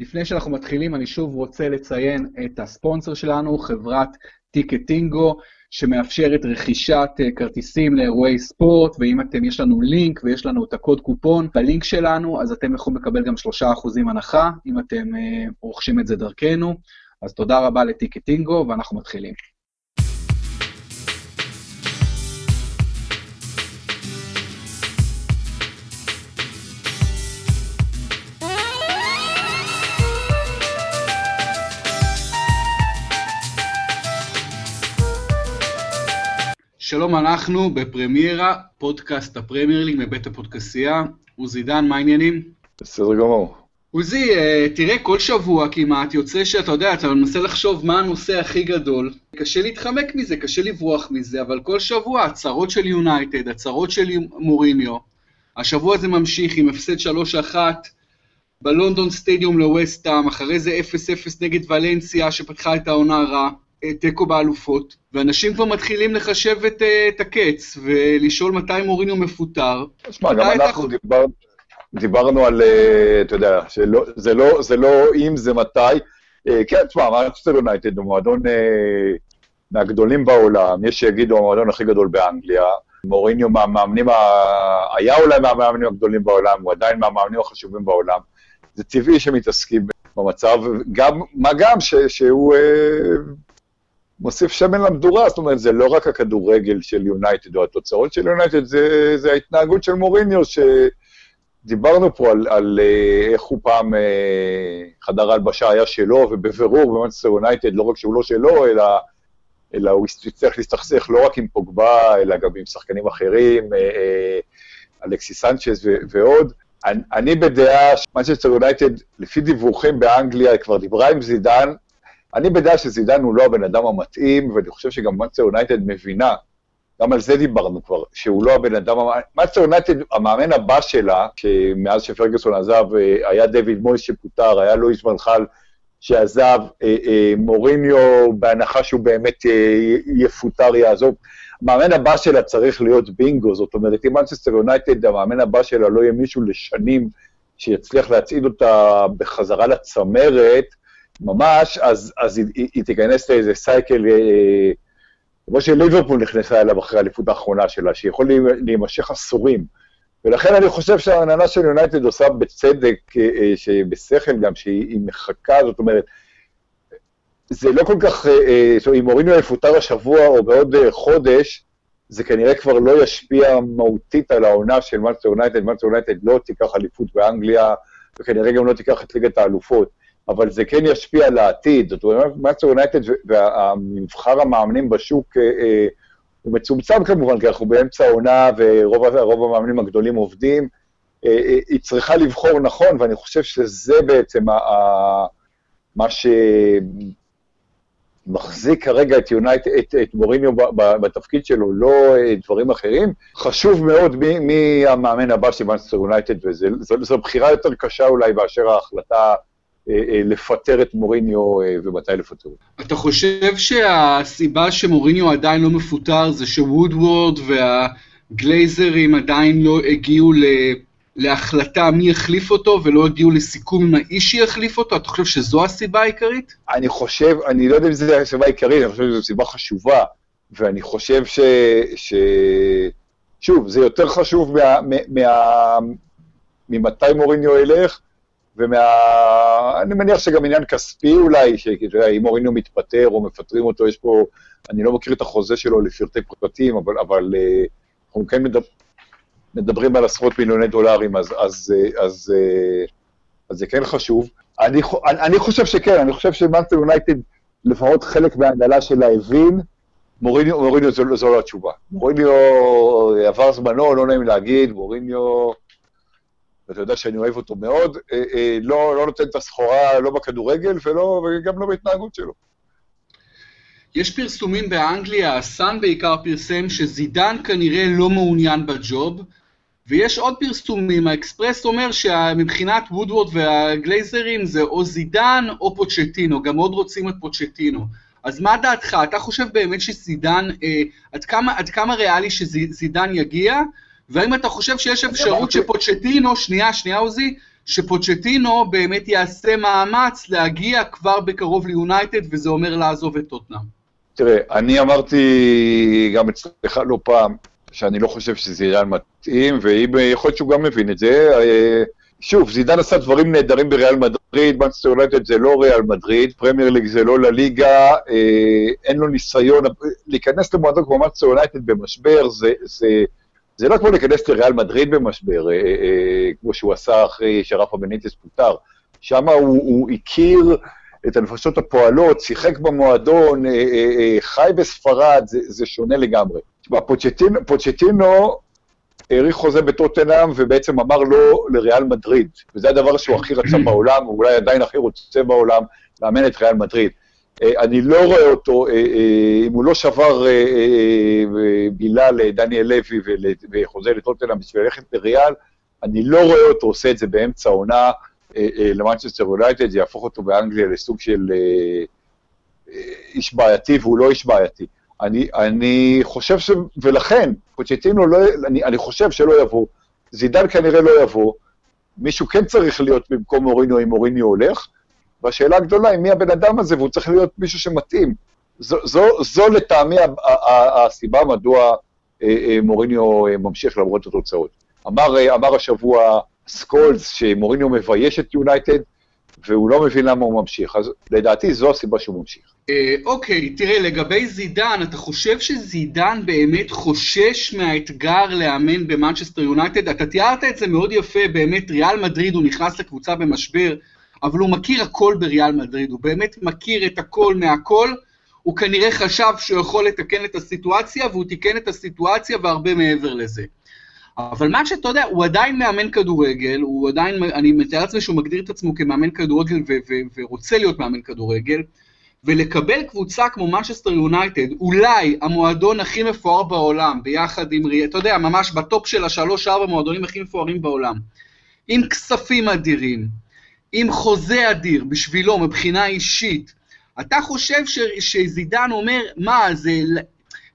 לפני שאנחנו מתחילים, אני שוב רוצה לציין את הספונסר שלנו, חברת טיקטינגו, שמאפשרת רכישת אה, כרטיסים לאירועי ספורט, ואם אתם, יש לנו לינק ויש לנו את הקוד קופון בלינק שלנו, אז אתם יכולים לקבל גם 3% הנחה, אם אתם אה, רוכשים את זה דרכנו. אז תודה רבה לטיקטינגו, ואנחנו מתחילים. שלום, אנחנו בפרמיירה, פודקאסט הפרמייר ליג מבית הפודקסייה. עוזי דן, מה העניינים? בסדר גמור. עוזי, אה, תראה, כל שבוע כמעט יוצא שאתה יודע, אתה מנסה לחשוב מה הנושא הכי גדול. קשה להתחמק מזה, קשה לברוח מזה, אבל כל שבוע הצהרות של יונייטד, הצהרות של מוריניו. השבוע זה ממשיך עם הפסד 3-1 בלונדון סטדיום לווסטאם, אחרי זה 0-0 נגד ולנסיה שפתחה את העונה רע. תיקו באלופות, ואנשים כבר מתחילים לחשב את, אה, את הקץ, ולשאול מתי מוריניו מפוטר. תשמע, גם אנחנו אתה... דיבר, דיברנו על, אה, אתה יודע, שלא, זה, לא, זה לא אם, זה מתי. אה, כן, תשמע, מנצ'סטר יונייטד הוא מועדון מהגדולים בעולם, יש שיגידו המועדון הכי גדול באנגליה. מוריניו מהמאמנים, ה... היה אולי מהמאמנים הגדולים בעולם, הוא עדיין מהמאמנים החשובים בעולם. זה טבעי שמתעסקים במצב, גם, מה גם ש, שהוא מוסיף שמן למדורה, זאת אומרת, זה לא רק הכדורגל של יונייטד או התוצאות של יונייטד, זה, זה ההתנהגות של מוריניו, שדיברנו פה על, על אה, איך הוא פעם, אה, חדר ההלבשה היה שלו, ובבירור במנצ'סטר יונייטד, לא רק שהוא לא שלו, אלא, אלא הוא יצטרך להסתכסך לא רק עם פוגבה, אלא גם עם שחקנים אחרים, אה, אלכסיס סנצ'ז ועוד. אני, אני בדעה שמנצ'סטר יונייטד, לפי דיווחים באנגליה, כבר דיברה עם זידן, אני בדעה שזידן הוא לא הבן אדם המתאים, ואני חושב שגם מנצ'סטר יונייטד מבינה, גם על זה דיברנו כבר, שהוא לא הבן אדם, מנצ'סטר יונייטד, המאמן הבא שלה, שמאז שפרגוסון עזב, אה, היה דויד מויס שפוטר, היה לואיס ואן חאל שעזב, אה, אה, מוריניו, בהנחה שהוא באמת יפוטר, יעזוב. המאמן הבא שלה צריך להיות בינגו, זאת אומרת, אם מנצ'סטר יונייטד, המאמן הבא שלה לא יהיה מישהו לשנים שיצליח להצעיד אותה בחזרה לצמרת, ממש, אז, אז היא, היא, תיכנס לאיזה cycle, אה, כמו שליברפול נכנסה אליו אחרי האליפות האחרונה שלה, שיכול להימשך עשורים. ולכן אני חושב שההנהלה של יונייטד עושה בצדק, אה, אה, שבשכל גם, שהיא מחכה, זאת אומרת, זה לא כל כך, זאת אומרת, אם מוריניו יפוטר השבוע או בעוד חודש, זה כנראה כבר לא ישפיע מהותית על העונה של מנצ'סטר יונייטד, מנצ'סטר יונייטד לא תיקח אליפות באנגליה, וכנראה גם לא תיקח את ליגת האלופות. אבל זה כן ישפיע על העתיד. זאת אומרת, מאצ'ר יונייטד והמבחר המאמנים בשוק אה, אה, הוא מצומצם כמובן, כי אנחנו באמצע העונה ורוב המאמנים הגדולים עובדים. אה, היא צריכה לבחור נכון, ואני חושב שזה בעצם מה שמחזיק כרגע את, יונייט, את, את מוריניו בתפקיד שלו, לא דברים אחרים. חשוב מאוד מי, מי המאמן הבא של מנסטר יונייטד, וזו בחירה יותר קשה אולי באשר ההחלטה אה, אה, לפטר את מוריניו אה, ומתי לפטר אותו. אתה חושב שהסיבה שמוריניו עדיין לא מפוטר זה שוודוורד והגלייזרים עדיין לא הגיעו ל... להחלטה מי יחליף אותו ולא הגיעו לסיכום עם האיש שיחליף אותו? אתה חושב שזו הסיבה העיקרית? אני חושב, אני לא יודע אם זו הסיבה העיקרית, אני חושב שזו סיבה חשובה, ואני חושב ש... ש... שוב, זה יותר חשוב מה... מה... ממתי מוריניו ילך, ואני מניח שגם עניין כספי אולי, שאם מוריניו מתפטר או מפטרים אותו, יש פה, אני לא מכיר את החוזה שלו לפרטי פרטים, אבל, אבל אה, אנחנו כן מדבר, מדברים על עשרות מיליוני דולרים, אז, אז, אה, אז, אה, אז זה כן חשוב. אני, אני חושב שכן, אני חושב שמאנסטר יונייטד, לפחות חלק מההנהלה שלה הבין, מוריניו, מוריניו זו לא התשובה. מוריניו עבר זמנו, לא נעים להגיד, מוריניו... ואתה יודע שאני אוהב אותו מאוד, אה, אה, לא, לא נותן את הסחורה לא בכדורגל ולא, וגם לא בהתנהגות שלו. יש פרסומים באנגליה, הסאן בעיקר פרסם שזידן כנראה לא מעוניין בג'וב, ויש עוד פרסומים, האקספרס אומר שמבחינת וודוורד והגלייזרים זה או זידן או פוצ'טינו, גם עוד רוצים את פוצ'טינו. אז מה דעתך? אתה חושב באמת שזידן, אה, עד, כמה, עד כמה ריאלי שזידן יגיע, והאם אתה חושב שיש אפשרות שפוצ'טינו, שנייה, שנייה עוזי, שפוצ'טינו באמת יעשה מאמץ להגיע כבר בקרוב ליונייטד, וזה אומר לעזוב את טוטנאם. תראה, אני אמרתי גם אצלך לא פעם, שאני לא חושב שזה עניין מתאים, ויכול להיות שהוא גם מבין את זה. אה, שוב, זידן עשה דברים נהדרים בריאל מדריד, מנצ'סטר יונייטד זה לא ריאל מדריד, פרמייר ליג זה לא לה ליגה, אה, אין לו ניסיון, להיכנס למועדון כמו מנסטר יונייטד במשבר, זה, זה, זה לא כמו להיכנס לריאל מדריד במשבר, אה, אה, כמו שהוא עשה אחרי שרפה בניטס פוטר. שם הוא, הוא הכיר את הנפשות הפועלות, שיחק במועדון, אה, אה, אה, חי בספרד, זה, זה שונה לגמרי. תשמע, פוצ'טינו, פוצ'טינו האריך חוזה בטוטנאם ובעצם אמר לא לריאל מדריד, וזה הדבר שהוא הכי רצה בעולם, ואולי עדיין הכי רוצה בעולם, לאמן את ריאל מדריד. אני לא רואה אותו, אם הוא לא שבר בילה לדניאל לוי וחוזה לטוטנאם בשביל ללכת לריאל, אני לא רואה אותו עושה את זה באמצע העונה למנצ'סטר יונייטד, זה יהפוך אותו באנגליה לסוג של איש בעייתי, והוא לא איש בעייתי. אני, אני חושב ש... ולכן, פוצ'טינו לא... אני, אני חושב שלא יבוא. זידן כנראה לא יבוא. מישהו כן צריך להיות במקום מוריניו אם מוריניו הולך, והשאלה הגדולה היא מי הבן אדם הזה, והוא צריך להיות מישהו שמתאים. זו, זו, זו לטעמי הסיבה מדוע אה, אה, מוריניו אה, ממשיך למרות התוצאות. אמר, אמר השבוע סקולס שמוריניו מבייש את יונייטד, והוא לא מבין למה הוא ממשיך. אז לדעתי זו הסיבה שהוא ממשיך. אוקיי, תראה, לגבי זידן, אתה חושב שזידן באמת חושש מהאתגר לאמן במנצ'סטר יונייטד? אתה תיארת את זה מאוד יפה, באמת, ריאל מדריד, הוא נכנס לקבוצה במשבר, אבל הוא מכיר הכל בריאל מדריד, הוא באמת מכיר את הכל מהכל, הוא כנראה חשב שהוא יכול לתקן את הסיטואציה, והוא תיקן את הסיטואציה והרבה מעבר לזה. אבל מה שאתה יודע, הוא עדיין מאמן כדורגל, הוא עדיין, אני מתאר לעצמי שהוא מגדיר את עצמו כמאמן כדורגל ו- ו- ורוצה להיות מאמן כדורגל, ולקבל קבוצה כמו מנצ'סטר יונייטד, אולי המועדון הכי מפואר בעולם, ביחד עם, אתה יודע, ממש ב top של השלוש-ארבע מועדונים הכי מפוארים בעולם, עם כספים אדירים, עם חוזה אדיר בשבילו מבחינה אישית, אתה חושב ש- שזידן אומר, מה, זה...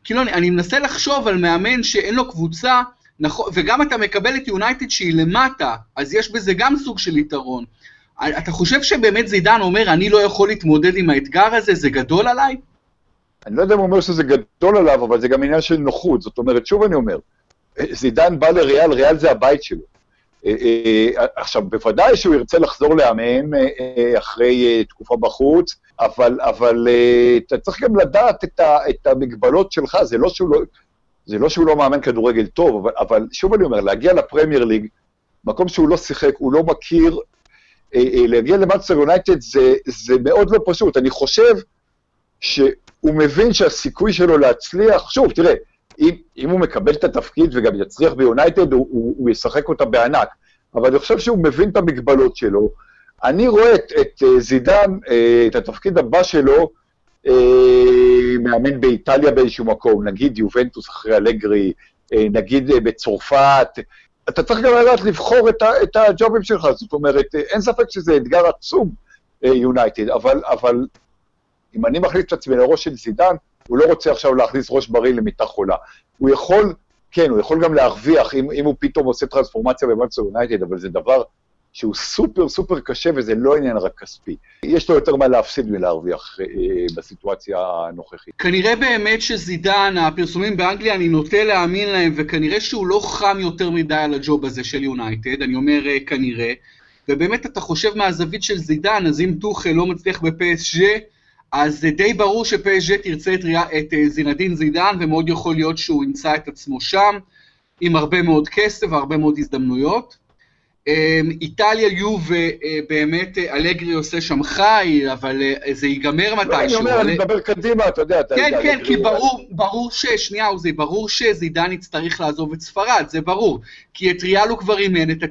כאילו, אני, אני מנסה לחשוב על מאמן שאין לו קבוצה, נכון, וגם אתה מקבל את יונייטד שהיא למטה, אז יש בזה גם סוג של יתרון. אתה חושב שבאמת זידן אומר, אני לא יכול להתמודד עם האתגר הזה, זה גדול עליי? אני לא יודע אם הוא אומר שזה גדול עליו, אבל זה גם עניין של נוחות. זאת אומרת, שוב אני אומר, זידן בא לריאל, ריאל זה הבית שלו. אה, אה, עכשיו, בוודאי שהוא ירצה לחזור לאמן אה, אחרי תקופה בחוץ, אבל, אבל אתה צריך גם לדעת את, ה, את המגבלות שלך, זה לא שהוא לא, זה לא שהוא לא מאמן כדורגל טוב, אבל, אבל שוב אני אומר, להגיע לפרמייר ליג, מקום שהוא לא שיחק, הוא לא מכיר, אה, אה, להגיע למאנסטר יונייטד זה, זה מאוד לא פשוט. אני חושב שהוא מבין שהסיכוי שלו להצליח, שוב, תראה, אם, אם הוא מקבל את התפקיד וגם יצליח ביונייטד, הוא, הוא, הוא ישחק אותה בענק. אבל אני חושב שהוא מבין את המגבלות שלו. אני רואה את, את אה, זידן, את התפקיד הבא שלו, מאמן באיטליה באיזשהו מקום, נגיד יובנטוס אחרי אלגרי, נגיד בצרפת, אתה צריך גם לדעת לבחור את, ה, את הג'ובים שלך, זאת אומרת, אין ספק שזה אתגר עצום, יונייטד, אבל, אבל אם אני מחליט את עצמי לראש של זידן, הוא לא רוצה עכשיו להכניס ראש בריא למיטה חולה. הוא יכול, כן, הוא יכול גם להרוויח אם, אם הוא פתאום עושה טרנספורמציה במאנסטר יונייטד, אבל זה דבר שהוא סופר סופר קשה וזה לא עניין רק כספי. יש לו יותר מה להפסיד מלהרוויח אה, בסיטואציה הנוכחית. כנראה באמת שזידן, הפרסומים באנגליה, אני נוטה להאמין להם, וכנראה שהוא לא חם יותר מדי על הג'וב הזה של יונייטד, אני אומר אה, כנראה. ובאמת אתה חושב מהזווית של זידן, אז אם טוחל לא מצליח בפסג' אז זה די ברור שפסג' תרצה את, את אה, זינדין זידן, ומאוד יכול להיות שהוא ימצא את עצמו שם, עם הרבה מאוד כסף והרבה מאוד הזדמנויות. אמ, איטליה יוב אה, באמת אה, אלגרי עושה שם חי, אבל זה ייגמר מתישהו. אני אומר, אני מדבר קדימה, אתה יודע. כן, כן, כי ברור ש... שנייה, עוזי, ברור שזידן יצטרך לעזוב את ספרד, זה ברור. כי את ריאל הוא כבר אימן, את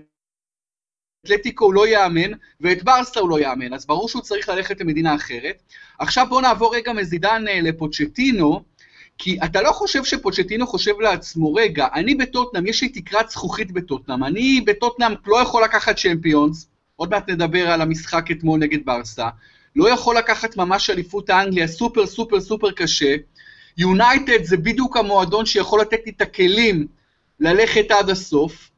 אתלטיקו הוא לא יאמן, ואת ברסה הוא לא יאמן, אז ברור שהוא צריך ללכת למדינה אחרת. עכשיו בואו נעבור רגע מזידן לפוצ'טינו. כי אתה לא חושב שפוצ'טינו חושב לעצמו, רגע, אני בטוטנאם, יש לי תקרת זכוכית בטוטנאם, אני בטוטנאם לא יכול לקחת צ'מפיונס, עוד מעט נדבר על המשחק אתמול נגד ברסה, לא יכול לקחת ממש אליפות האנגליה, סופר סופר סופר קשה, יונייטד זה בדיוק המועדון שיכול לתת לי את הכלים ללכת עד הסוף,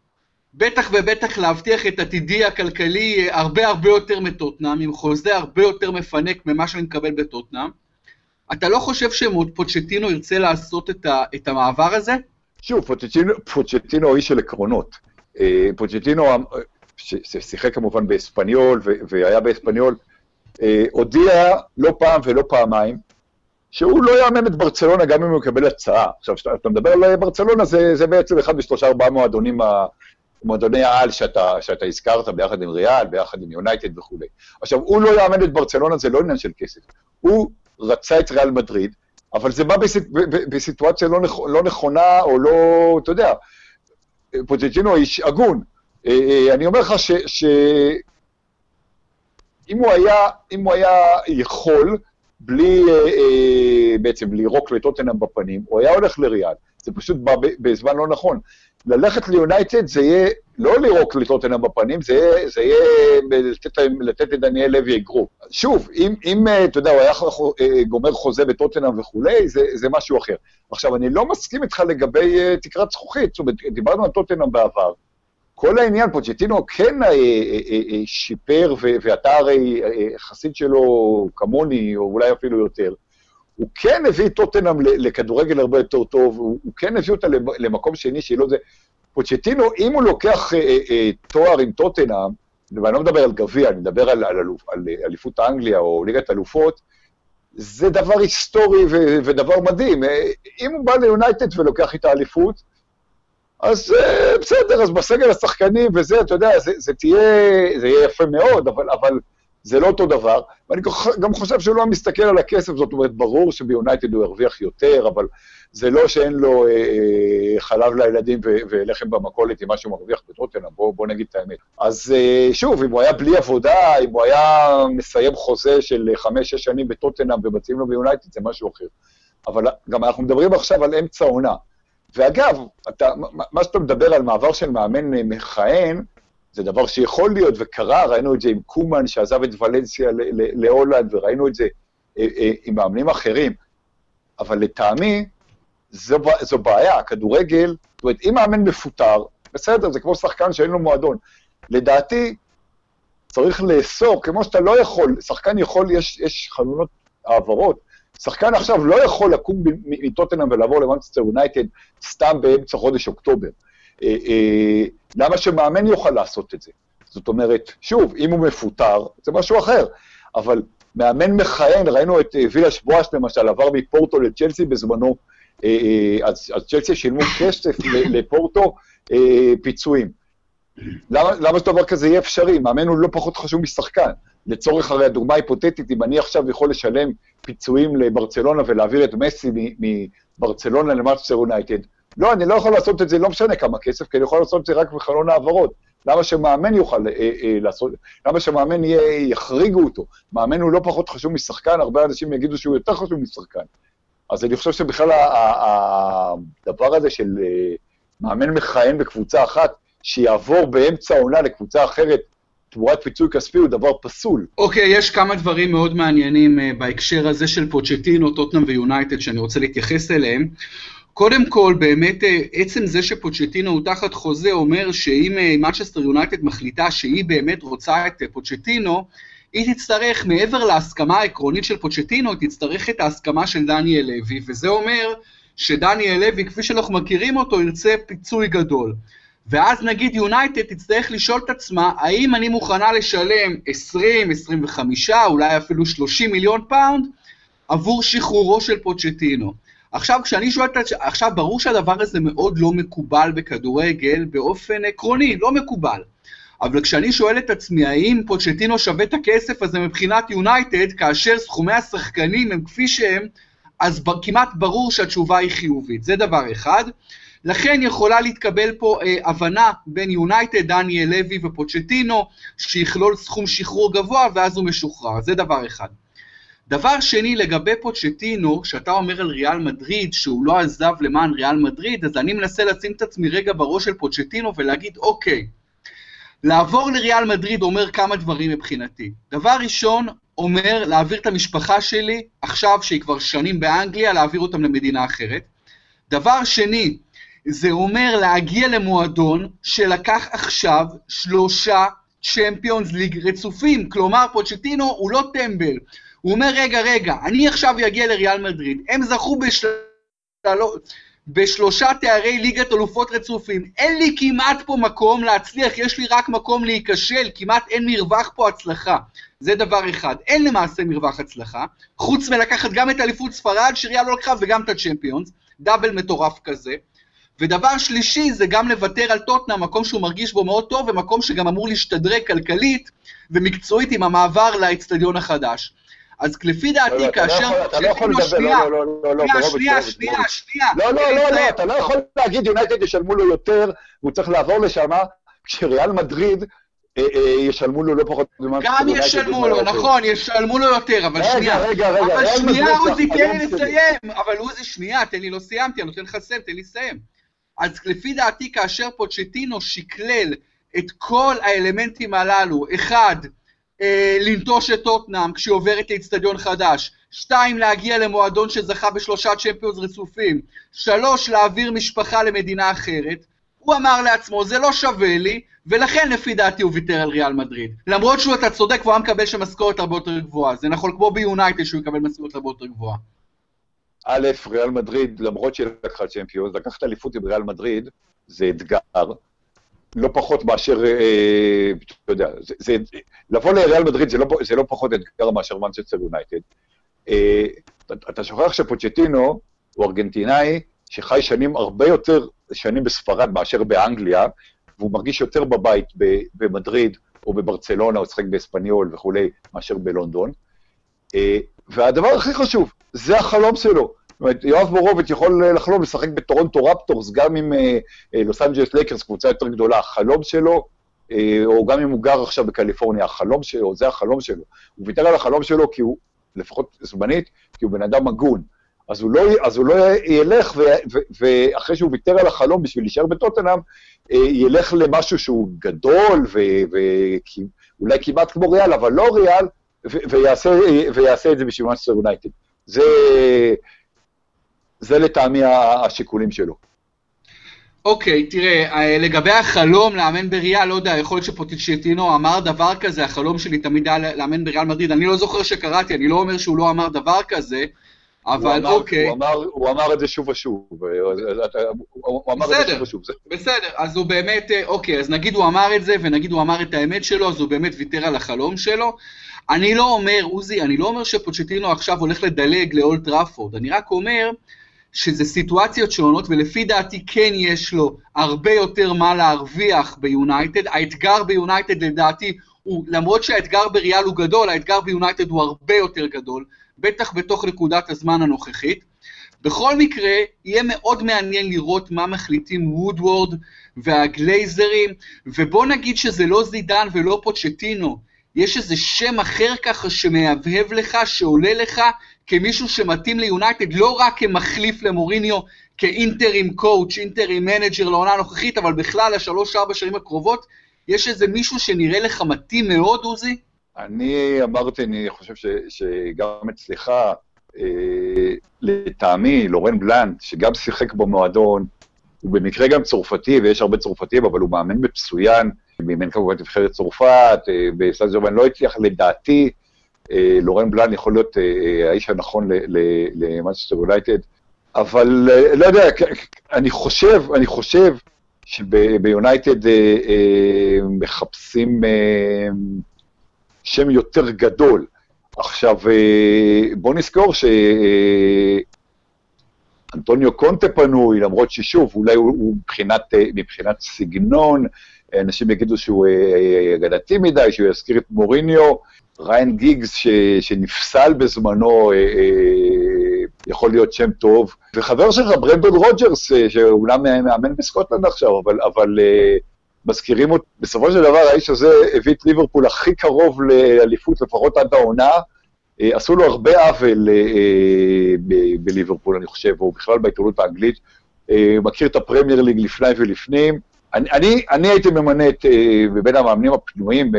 בטח ובטח להבטיח את עתידי הכלכלי הרבה הרבה יותר מטוטנאם, עם חוזה הרבה יותר מפנק ממה שאני מקבל בטוטנאם. אתה לא חושב שפוצ'טינו ירצה לעשות את, ה, את המעבר הזה? שוב, פוצ'טינו, פוצ'טינו איש של עקרונות. אה, פוצ'טינו, ששיחק כמובן באספניול והיה באספניול, אה, הודיע לא פעם ולא פעמיים שהוא לא יאמן את ברצלונה גם אם הוא יקבל הצעה. עכשיו, כשאתה מדבר על ברצלונה, זה, זה בעצם אחד משלושה ארבעה מועדונים, מועדוני העל שאתה, שאתה הזכרת, ביחד עם ריאל, ביחד עם יונייטד וכולי. עכשיו, הוא לא יאמן את ברצלונה, זה לא עניין של כסף. הוא רצה את ריאל מדריד, אבל זה בא בסיט, בסיטואציה לא, נכ, לא נכונה, או לא, אתה יודע, פוצ'טינו איש הגון. אה, אה, אני אומר לך ש... ש... הוא הוא היה יכול, בלי, אה, אה, בעצם לירוק לטוטנאם בפנים, הוא היה הולך לריאל. זה פשוט בא בזמן לא נכון. ללכת ליונייטד זה יהיה לא לירוק לטוטנאם בפנים, זה יהיה, זה יהיה לתת, לתת לדניאל לוי אגרוף. שוב, אם, אם, אה, אתה יודע, הוא היה גומר חוזה בטוטנאם וכולי, זה, זה משהו אחר. עכשיו, אני לא מסכים איתך לגבי תקרת זכוכית, זאת אומרת, דיברנו על טוטנאם בעבר. כל העניין, פוצ'טינו כן אה, אה, אה, שיפר, ואתה הרי חסיד שלו כמוני, או אולי אפילו יותר, הוא כן הביא את טוטנאם לכדורגל הרבה יותר טוב, הוא, הוא כן הביא אותה למקום שני שהיא לא זה. פוצ'טינו, אם הוא לוקח תואר עם טוטנאם, ואני לא מדבר על גביע, אני מדבר על, על, על אליפות אנגליה או ליגת אלופות, זה דבר היסטורי ו, ודבר מדהים. אם הוא בא ליונייטד ולוקח איתה אליפות, אז uh, בסדר, אז בסגל השחקנים וזה, אתה יודע, זה, זה תהיה, זה יהיה יפה מאוד, אבל, אבל זה לא אותו דבר. ואני גם חושב שהוא לא מסתכל על הכסף, זאת אומרת, ברור שביונייטד הוא ירוויח יותר, אבל זה לא שאין לו אה, אה חלב לילדים ו- ולחם במכולת עם מה שהוא מרוויח בטוטנאם, בוא, בוא נגיד את האמת. אז אה, שוב, אם הוא היה בלי עבודה, אם הוא היה מסיים חוזה של חמש-שש שנים בטוטנאם ומציעים לו ביונייטד, זה משהו אחר. אבל גם אנחנו מדברים עכשיו על אמצע עונה. ואגב, אתה, מה שאתה מדבר על מעבר של מאמן אה, מכהן, זה דבר שיכול להיות וקרה, ראינו את זה עם קומן שעזב את ולנסיה להולנד, וראינו את זה אה, אה, עם מאמנים אחרים. אבל לטעמי, זו, זו בעיה, הכדורגל, זאת אומרת, אם מאמן מפוטר, בסדר, זה כמו שחקן שאין לו מועדון. לדעתי, צריך לאסור, כמו שאתה לא יכול, שחקן יכול, יש, יש חלונות העברות, שחקן עכשיו לא יכול לקום מטוטנאם ולעבור למנצ'סטר יונייטד סתם באמצע חודש אוקטובר. אה, אה, למה שמאמן יוכל לעשות את זה? זאת אומרת, שוב, אם הוא מפוטר, זה משהו אחר, אבל מאמן מכהן, ראינו את אה, וילש בואש למשל, עבר מפורטו לצ'לסי בזמנו, אז, אז צ'לסי שילמו כסף לפורטו פיצויים. למה, למה שדבר כזה יהיה אפשרי? מאמן הוא לא פחות חשוב משחקן. לצורך הרי הדוגמה היפותטית, אם אני עכשיו יכול לשלם פיצויים לברצלונה ולהעביר את מסי מברצלונה למאצ'סטר יונייטד, לא, אני לא יכול לעשות את זה, לא משנה כמה כסף, כי אני יכול לעשות את זה רק בחלון העברות. למה שמאמן יוכל אה, אה, לעשות, למה שמאמן יהיה, יחריגו אותו? מאמן הוא לא פחות חשוב משחקן, הרבה אנשים יגידו שהוא יותר חשוב משחקן. אז אני חושב שבכלל הדבר הזה של אה, מאמן מכהן בקבוצה אחת, שיעבור באמצע העונה לקבוצה אחרת, תמורת פיצוי כספי הוא דבר פסול. אוקיי, אוקיי, יש כמה דברים מאוד מעניינים uh, בהקשר הזה של פוצ'טינו, טוטנאם ויונייטד שאני רוצה להתייחס אליהם. קודם כל, באמת, uh, עצם זה שפוצ'טינו הוא תחת חוזה אומר שאם מנצ'סטר uh, יונייטד מחליטה שהיא באמת רוצה את uh, פוצ'טינו, היא תצטרך, מעבר להסכמה העקרונית של פוצ'טינו, היא תצטרך את ההסכמה של דניאל לוי, וזה אומר שדניאל לוי, כפי שאנחנו מכירים אותו, ירצה פיצוי גדול. ואז נגיד יונייטד תצטרך לשאול את עצמה, האם אני מוכנה לשלם 20, 25, אולי אפילו 30 מיליון פאונד עבור שחרורו של פוצ'טינו. עכשיו, כשאני שואל את ה... עכשיו, ברור שהדבר הזה מאוד לא מקובל בכדורגל באופן עקרוני, לא מקובל. אבל כשאני שואל את עצמי, האם פוצ'טינו שווה את הכסף הזה מבחינת יונייטד, כאשר סכומי השחקנים הם כפי שהם, אז כמעט ברור שהתשובה היא חיובית. זה דבר אחד. לכן יכולה להתקבל פה אה, הבנה בין יונייטד, דניאל לוי ופוצ'טינו, שיכלול סכום שחרור גבוה ואז הוא משוחרר, זה דבר אחד. דבר שני, לגבי פוצ'טינו, כשאתה אומר על ריאל מדריד שהוא לא עזב למען ריאל מדריד, אז אני מנסה לשים את עצמי רגע בראש של פוצ'טינו ולהגיד, אוקיי, לעבור לריאל מדריד אומר כמה דברים מבחינתי. דבר ראשון, אומר להעביר את המשפחה שלי, עכשיו שהיא כבר שנים באנגליה, להעביר אותם למדינה אחרת. דבר שני, זה אומר להגיע למועדון שלקח עכשיו שלושה צ'מפיונס ליג רצופים. כלומר, פוצ'טינו הוא לא טמבל. הוא אומר, רגע, רגע, אני עכשיו אגיע לריאל מדריד, הם זכו בשל... בשלושה תארי ליגת אלופות רצופים. אין לי כמעט פה מקום להצליח, יש לי רק מקום להיכשל, כמעט אין מרווח פה הצלחה. זה דבר אחד. אין למעשה מרווח הצלחה, חוץ מלקחת גם את אליפות ספרד, שריאל לא לקחה, וגם את הצ'מפיונס, דאבל מטורף כזה. ודבר שלישי זה גם לוותר על טוטנה, מקום שהוא מרגיש בו מאוד טוב, ומקום שגם אמור להשתדרג כלכלית ומקצועית עם המעבר לאצטדיון החדש. אז לפי דעתי, כאשר... אתה לא יכול לדבר, לא, לא, לא, לא, לא, שנייה, שנייה, שנייה. לא, לא, לא, לא, אתה לא יכול להגיד יונייטד ישלמו לו יותר, והוא צריך לעבור לשם, כשריאל מדריד ישלמו לו לא פחות ממה גם ישלמו לו, נכון, ישלמו לו יותר, אבל שנייה. רגע, רגע, אבל שנייה, עוזי, תן לי לסיים. אבל עוזי, שנייה, תן לי, לא סיימתי, אני נותן לך לסיים, תן לי לסיים. אז לפי דעתי, כאשר פוצ'טינו שקלל את כל האלמנטים הללו, אחד, אה, לנטוש את טוטנאם כשהיא עוברת לאיצטדיון חדש, שתיים, להגיע למועדון שזכה בשלושה צ'מפיונס רצופים, שלוש, להעביר משפחה למדינה אחרת, הוא אמר לעצמו, זה לא שווה לי, ולכן לפי דעתי הוא ויתר על ריאל מדריד. למרות שהוא, אתה צודק, והוא היה מקבל שם משכורת הרבה יותר גבוהה. זה נכון כמו ביונייטד שהוא יקבל משכורת הרבה יותר גבוהה. א', ריאל מדריד, למרות שהיא לקחה צ'מפיונס, לקחת אליפות עם ריאל מדריד, זה אתגר. לא פחות מאשר, אה, אתה יודע, זה, זה, לבוא לריאל מדריד זה לא, זה לא פחות אתגר מאשר מנצ'סטר יונייטד. אה, אתה שוכח שפוצ'טינו הוא ארגנטינאי שחי שנים הרבה יותר שנים בספרד מאשר באנגליה, והוא מרגיש יותר בבית במדריד או בברצלונה, או שיחק באספניול וכולי, מאשר בלונדון. אה, והדבר הכי חשוב, זה החלום שלו. זאת אומרת, יואב בורוביץ' יכול לחלום לשחק בטורונטו רפטורס, גם עם אה, אה, לוס אנג'לס לייקרס, קבוצה יותר גדולה, החלום שלו, או גם אם הוא גר עכשיו בקליפורניה, החלום שלו, זה החלום שלו. הוא ויתר על החלום שלו כי הוא, לפחות זמנית, כי הוא בן אדם הגון. אז הוא לא, אז הוא לא ילך, ו, ו, ואחרי שהוא ויתר על החלום בשביל להישאר בטוטנאם, ילך למשהו שהוא גדול, ואולי כמעט כמו ריאל, אבל לא ריאל, ויעשה, ויעשה את זה בשביל מנסטר יונייטד. זה, זה לטעמי השיקולים שלו. אוקיי, okay, תראה, לגבי החלום לאמן בריאל, לא יודע, יכול להיות שפוטיצ'טינו אמר דבר כזה, החלום שלי תמיד היה לאמן בריאל מדריד, אני לא זוכר שקראתי, אני לא אומר שהוא לא אמר דבר כזה, אבל הוא אוקיי. הוא אמר, הוא אמר את זה שוב ושוב. הוא אמר בסדר, את זה שוב ושוב. בסדר, אז הוא באמת, אוקיי, אז נגיד הוא אמר את זה, ונגיד הוא אמר את האמת שלו, אז הוא באמת ויתר על החלום שלו. אני לא אומר, עוזי, אני לא אומר שפוצ'טינו עכשיו הולך לדלג לאולד טראפורד, אני רק אומר שזה סיטואציות שונות, ולפי דעתי כן יש לו הרבה יותר מה להרוויח ביונייטד. האתגר ביונייטד לדעתי הוא, למרות שהאתגר בריאל הוא גדול, האתגר ביונייטד הוא הרבה יותר גדול. בטח בתוך נקודת הזמן הנוכחית. בכל מקרה, יהיה מאוד מעניין לראות מה מחליטים וודוורד והגלייזרים, ובוא נגיד שזה לא זידן ולא פוצ'טינו, יש איזה שם אחר ככה שמהבהב לך, שעולה לך כמישהו שמתאים ליונייטד, לא רק כמחליף למוריניו, כ interim coach, interim manager לעונה הנוכחית, אבל בכלל לשלוש-ארבע שנים הקרובות, יש איזה מישהו שנראה לך מתאים מאוד, עוזי? אני אמרתי, אני חושב ש, שגם אצלך, אה, לטעמי, לורן בלאן, שגם שיחק במועדון, הוא במקרה גם צרפתי, ויש הרבה צרפתים, אבל הוא מאמן מצוין, מאמן כמובן נבחרת צרפת, אה, בסטאז' ג'ובן לא הצליח, לדעתי, אה, לורן בלאן יכול להיות אה, האיש הנכון למנצ'סטר יונייטד, אבל לא יודע, אני חושב, אני חושב שביונייטד מחפשים... שם יותר גדול. עכשיו, בוא נזכור שאנטוניו קונטה פנוי, למרות ששוב, אולי הוא, הוא מבחינת, אה, מבחינת סגנון, אנשים יגידו שהוא אה, אגדתי מדי, שהוא יזכיר את מוריניו, ריאן גיגס ש, שנפסל בזמנו, יכול להיות שם טוב, וחבר שלך, ברנדון רוג'רס, שאומנם מאמן בסקוטלנד עכשיו, אבל, אבל מזכירים אותו, בסופו של דבר האיש הזה הביא את ליברפול הכי קרוב לאליפות, לפחות עד העונה. אה, עשו לו הרבה עוול אה, בליברפול, אני חושב, או בכלל בעיתונות האנגלית. אה, מכיר את הפרמייר ליג לפני ולפנים. אני, אני, אני הייתי ממנה את, בין המאמנים הפנויים,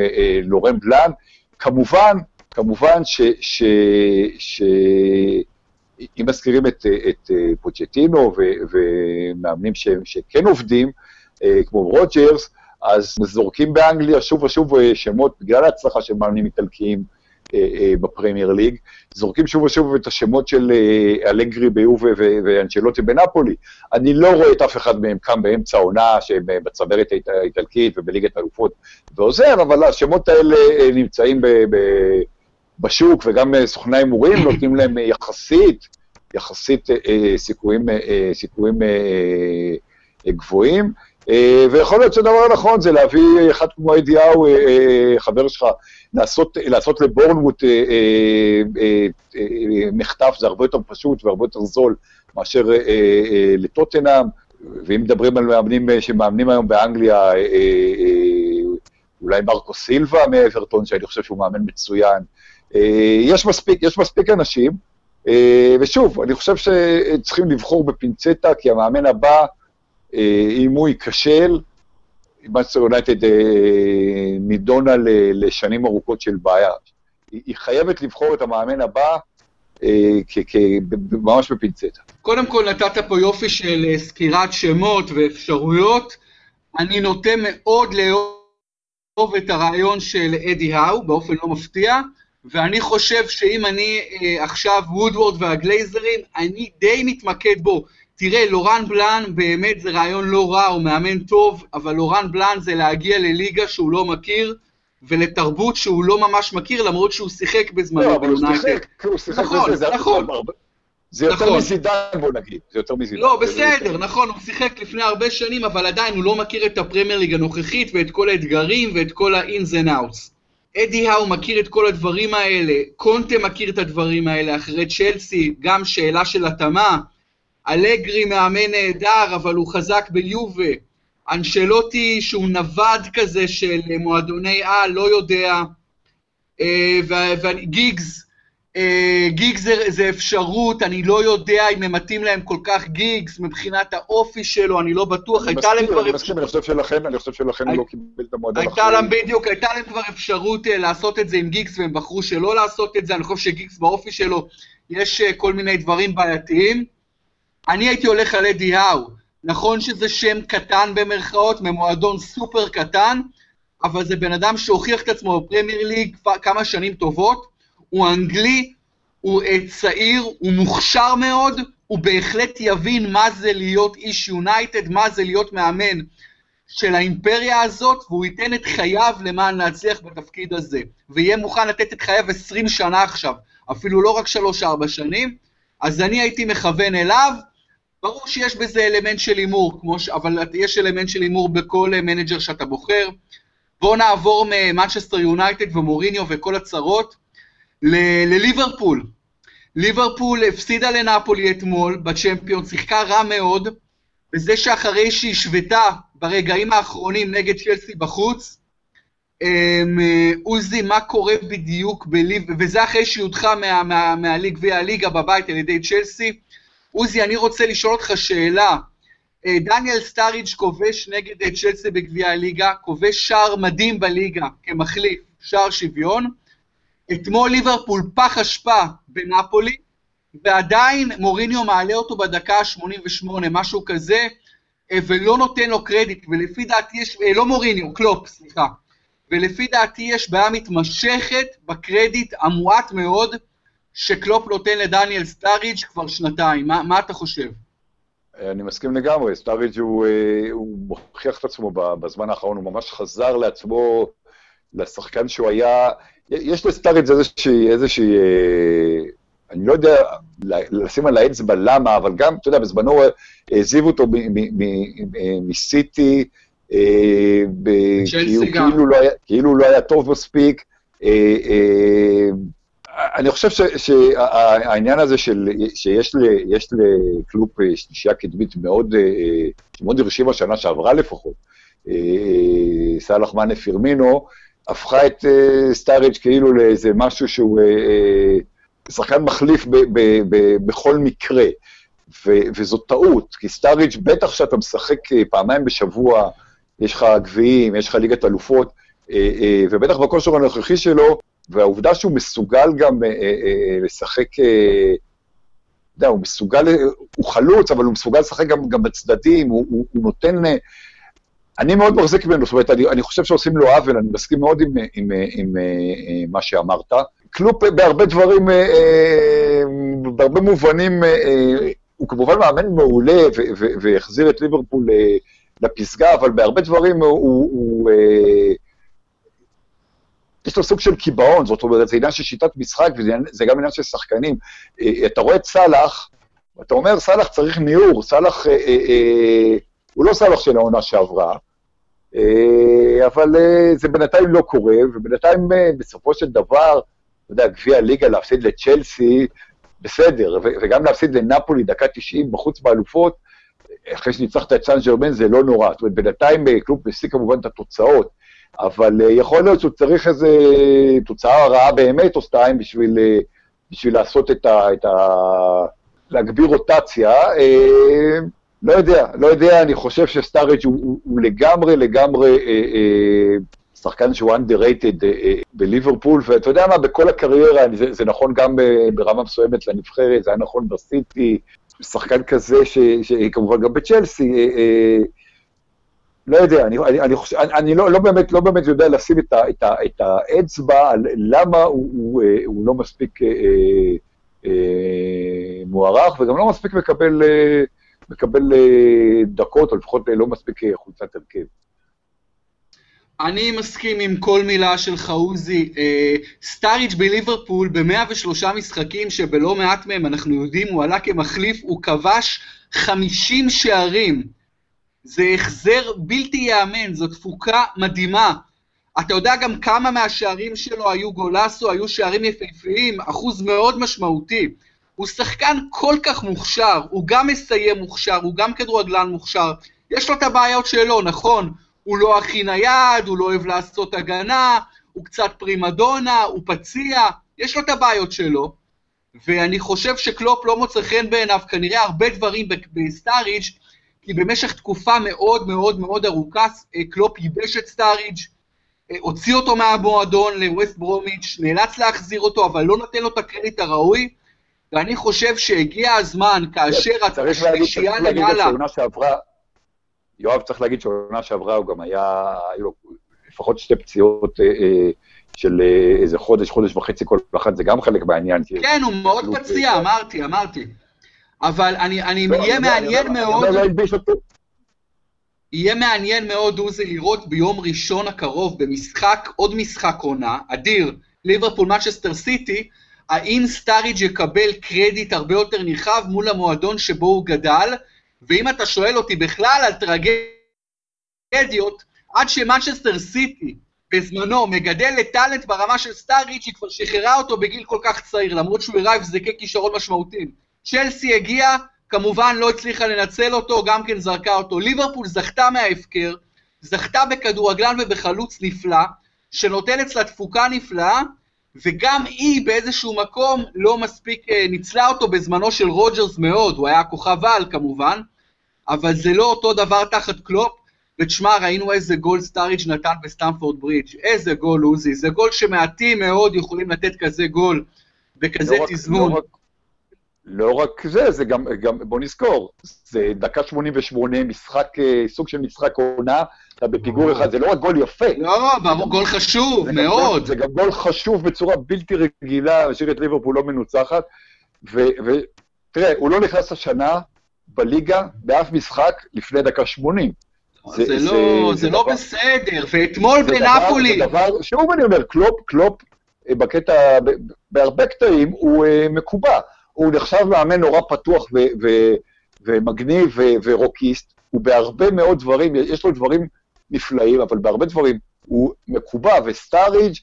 לורן בלאן. כמובן, כמובן ש... ש, ש אם מזכירים את, את פוצ'טינו ומאמנים ש, שכן עובדים, כמו רוג'רס, אז זורקים באנגליה שוב ושוב שמות, בגלל ההצלחה של מאמנים איטלקיים בפרמייר ליג, זורקים שוב ושוב את השמות של אלגרי ביובה ואנצ'לוטי בנפולי. אני לא רואה את אף אחד מהם קם באמצע העונה, שהם בצמרת האיטלקית ובליגת האלופות ועוזר, אבל השמות האלה נמצאים בשוק, וגם סוכני ההימורים נותנים להם יחסית, יחסית אה, סיכויים, אה, סיכויים אה, גבוהים. ויכול להיות שהדבר הנכון זה להביא אחד כמו אדיהו, חבר שלך, לעשות, לעשות לבורנמוט מחטף, זה הרבה יותר פשוט והרבה יותר זול מאשר לטוטנאם, ואם מדברים על מאמנים שמאמנים היום באנגליה, אולי מרקו סילבה מאברטון, שאני חושב שהוא מאמן מצוין, אה, יש מספיק, יש מספיק אנשים, אה, ושוב, אני חושב שצריכים לבחור בפינצטה, כי המאמן הבא, אה, אם הוא ייכשל, מנצ'סטר יונייטד נידונה לשנים ארוכות של בעיה. היא חייבת לבחור את המאמן הבא ממש בפינצטה. קודם כל נתת פה יופי של סקירת שמות ואפשרויות. אני נוטה מאוד לאהוב את הרעיון של אדי האו, באופן לא מפתיע. ואני חושב שאם אני אה, עכשיו וודוורד והגלייזרים, אני די מתמקד בו. תראה, לורן בלאן באמת זה רעיון לא רע, הוא מאמן טוב, אבל לורן בלאן זה להגיע לליגה שהוא לא מכיר, ולתרבות שהוא לא ממש מכיר, למרות שהוא שיחק בזמנו לא, אבל הוא שיחק, הוא שיחק נכון, בזה, נכון. זה יותר נכון. מזידן, בוא נגיד, זה יותר מזידן. לא, בסדר, נכון, הוא שיחק לפני הרבה שנים, אבל עדיין הוא לא מכיר את הפרמייר ליג הנוכחית, ואת כל האתגרים, ואת כל ה-ins and outs. אדי האו מכיר את כל הדברים האלה, קונטה מכיר את הדברים האלה אחרי צ'לסי, גם שאלה של התאמה. אלגרי מאמן נהדר, אבל הוא חזק ביובה. אנשלוטי שהוא נווד כזה של מועדוני על, לא יודע. אה, וגיגס, אה, גיגס זה, זה אפשרות, אני לא יודע אם הם מתאים להם כל כך גיגס, מבחינת האופי שלו, אני לא בטוח, הייתה להם כבר... אני מסכים, אני חושב שלכן, אני חושב שלכן הוא לא קיבל את המועדון אחרי. הייתה להם בדיוק, הייתה להם כבר אפשרות uh, לעשות את זה עם גיגס, והם בחרו שלא לעשות את זה, אני חושב שגיגס באופי שלו, יש כל מיני דברים בעייתיים. אני הייתי הולך על אדי האו, נכון שזה שם קטן במרכאות, ממועדון סופר קטן, אבל זה בן אדם שהוכיח את עצמו בפרמייר ליג כמה שנים טובות, הוא אנגלי, הוא uh, צעיר, הוא מוכשר מאוד, הוא בהחלט יבין מה זה להיות איש יונייטד, מה זה להיות מאמן של האימפריה הזאת, והוא ייתן את חייו למען להצליח בתפקיד הזה. ויהיה מוכן לתת את חייו 20 שנה עכשיו, אפילו לא רק 3-4 שנים, אז אני הייתי מכוון אליו. ברור שיש בזה אלמנט של הימור, ש... אבל יש אלמנט של הימור בכל manager שאתה בוחר. בואו נעבור ממנצ'סטר יונייטד ומוריניו וכל הצרות. לליברפול. ליברפול הפסידה לנפולי אתמול בצ'מפיון, שיחקה רע מאוד, וזה שאחרי שהיא השוותה ברגעים האחרונים נגד צ'לסי בחוץ, אמ, עוזי, מה קורה בדיוק בליב... וזה אחרי שהיא הודחה מה, מה, מהליג והליגה בבית על ידי צ'לסי. עוזי, אני רוצה לשאול אותך שאלה. אה, דניאל סטאריג' כובש נגד צ'לסי בגביע הליגה, כובש שער מדהים בליגה כמחליף, שער שוויון. אתמול ליברפול פח אשפה בנפולי, ועדיין מוריניו מעלה אותו בדקה ה-88, משהו כזה, אה, ולא נותן לו קרדיט, ולפי דעתי יש, אה, לא מוריניו, קלופ, סליחה, ולפי דעתי יש בעיה מתמשכת בקרדיט המועט מאוד שקלופ נותן לדניאל סטאריג' כבר שנתיים. מה, מה אתה חושב? אני מסכים לגמרי, סטאריג' הוא, אה, הוא מוכיח את עצמו בזמן האחרון, הוא ממש חזר לעצמו, לשחקן שהוא היה, יש לסטאריץ' איזושהי, איזושהי, אה, אני לא יודע לשים על האצבע למה, אבל גם, אתה יודע, בזמנו העזיבו אותו מסיטי, אה, כאילו, לא כאילו לא היה טוב מספיק. אה, אני חושב שהעניין הזה של, שיש לקלופ שלישייה קדמית מאוד, שמאוד הרשימה שנה שעברה לפחות, סאלח מאנה פירמינו, הפכה את סטאריג' כאילו לאיזה משהו שהוא שחקן מחליף ב- ב- ב- בכל מקרה, ו- וזו טעות, כי סטאריג' בטח שאתה משחק פעמיים בשבוע, יש לך גביעים, יש לך ליגת אלופות, ובטח בכושר הנוכחי שלו, והעובדה שהוא מסוגל גם uh, uh, לשחק uh, יודע, הוא מסוגל, הוא חלוץ, אבל הוא מסוגל לשחק גם, גם בצדדים, הוא, הוא, הוא נותן... אה, אני מאוד מחזיק ממנו, זאת אומרת, אני, אני חושב שעושים לו עוול, אני מסכים מאוד עם, עם, עם, עם, עם מה שאמרת. קלופ בהרבה דברים, בהרבה מובנים, הוא כמובן מאמן מעולה והחזיר את ליברפול לפסגה, אבל בהרבה דברים הוא, הוא, הוא יש לו סוג של קיבעון, זאת אומרת, זה עניין של שיטת משחק וזה גם עניין של שחקנים. אה, אתה רואה את סאלח, אתה אומר, סאלח צריך ניעור, סאלח, אה, אה, אה, הוא לא סאלח של העונה שעברה, אה, אבל אה, זה בינתיים לא קורה, ובינתיים אה, בסופו של דבר, אתה יודע, גביע הליגה להפסיד לצ'לסי, בסדר, וגם להפסיד לנפולי דקה 90 בחוץ באלופות, אחרי שניצחת את סן ג'רמן זה לא נורא. זאת אומרת, בינתיים אה, קלוב משיג כמובן את התוצאות. אבל אה, יכול להיות שהוא צריך איזו תוצאה רעה באמת או שתיים בשביל, אה, בשביל לעשות את ה... את ה להגביר רוטציה. אה, לא יודע, לא יודע, אני חושב שסטארג' הוא, הוא, הוא לגמרי לגמרי אה, אה, שחקן שהוא underrated אה, אה, בליברפול, ואתה יודע מה, בכל הקריירה, זה, זה נכון גם ברמה מסוימת לנבחרת, זה היה נכון בסיטי, שחקן כזה, שכמובן גם בצ'לסי, אה, אה, לא יודע, אני, אני, אני, חושב, אני, אני לא, לא, באמת, לא באמת יודע לשים את, ה, את, ה, את האצבע על למה הוא, הוא, אה, הוא לא מספיק אה, אה, מוערך, וגם לא מספיק מקבל, אה, מקבל אה, דקות, או לפחות אה, לא מספיק אה, חולצת הרכב. אני מסכים עם כל מילה שלך, עוזי. אה, סטאריץ' בליברפול ב-103 משחקים, שבלא מעט מהם אנחנו יודעים, הוא עלה כמחליף, הוא כבש 50 שערים. זה החזר בלתי ייאמן, זו תפוקה מדהימה. אתה יודע גם כמה מהשערים שלו היו גולסו, היו שערים יפהפיים, אחוז מאוד משמעותי. הוא שחקן כל כך מוכשר, הוא גם מסיים מוכשר, הוא גם כדורגלן מוכשר. יש לו את הבעיות שלו, נכון, הוא לא הכי נייד, הוא לא אוהב לעשות הגנה, הוא קצת פרימדונה, הוא פציע, יש לו את הבעיות שלו. ואני חושב שקלופ לא מוצא חן בעיניו כנראה הרבה דברים בסטאריג' כי במשך תקופה מאוד מאוד מאוד ארוכה אה, קלופ ייבש את סטאריג', אה, הוציא אותו מהמועדון לווסט ברומיץ', נאלץ להחזיר אותו, אבל לא נותן לו את הקרדיט הראוי, ואני חושב שהגיע הזמן, כאשר השלישייה למעלה... יואב צריך להגיד שהעונה שעברה הוא גם היה, היו לו לפחות שתי פציעות אה, אה, של איזה חודש, חודש וחצי כל אחת, זה גם חלק מהעניין. כן, הוא מאוד פציע, אמרתי, אמרתי. אבל אני, אני, לא, יהיה מעניין לא, מאוד... לא יהיה מעניין מאוד, עוזי, לראות ביום ראשון הקרוב במשחק, עוד משחק עונה, אדיר, ליברפול מצ'סטר סיטי, האם סטאריג' יקבל קרדיט הרבה יותר נרחב מול המועדון שבו הוא גדל, ואם אתה שואל אותי בכלל על טרגדיות, עד שמנצ'סטר סיטי בזמנו מגדל לטאלנט ברמה של סטאריג' היא כבר שחררה אותו בגיל כל כך צעיר, למרות שהוא הראה הבזקי כישרון משמעותיים. צ'לסי הגיעה, כמובן לא הצליחה לנצל אותו, גם כן זרקה אותו. ליברפול זכתה מההפקר, זכתה בכדורגלן ובחלוץ נפלא, שנותן אצלה תפוקה נפלאה, וגם היא באיזשהו מקום לא מספיק אה, ניצלה אותו בזמנו של רוג'רס מאוד, הוא היה כוכב על כמובן, אבל זה לא אותו דבר תחת קלופ, ותשמע, ראינו איזה גול סטאריג' נתן בסטמפורד ברידג', איזה גול עוזי, זה גול שמעטים מאוד יכולים לתת כזה גול בכזה לא תזמון. לא לא רק זה, זה גם, גם, בוא נזכור, זה דקה 88, משחק, אה, סוג של משחק עונה, אתה בפיגור אחד, זה לא רק גול יפה. לא, ברור, גול חשוב, זה מאוד. גם, זה גם גול חשוב בצורה בלתי רגילה, להשאיר את ליברפול לא מנוצחת, ותראה, הוא לא נכנס השנה בליגה באף משחק לפני דקה 80. זה, זה, לא, זה, זה לא דבר, בסדר, ואתמול בנפולי... זה דבר, שוב אני אומר, קלופ, קלופ, אה, בקטע, בהרבה קטעים הוא מקובע. הוא נחשב מאמן נורא פתוח ו- ו- ומגניב ו- ורוקיסט, הוא בהרבה מאוד דברים, יש לו דברים נפלאים, אבל בהרבה דברים הוא מקובע, וסטאריג'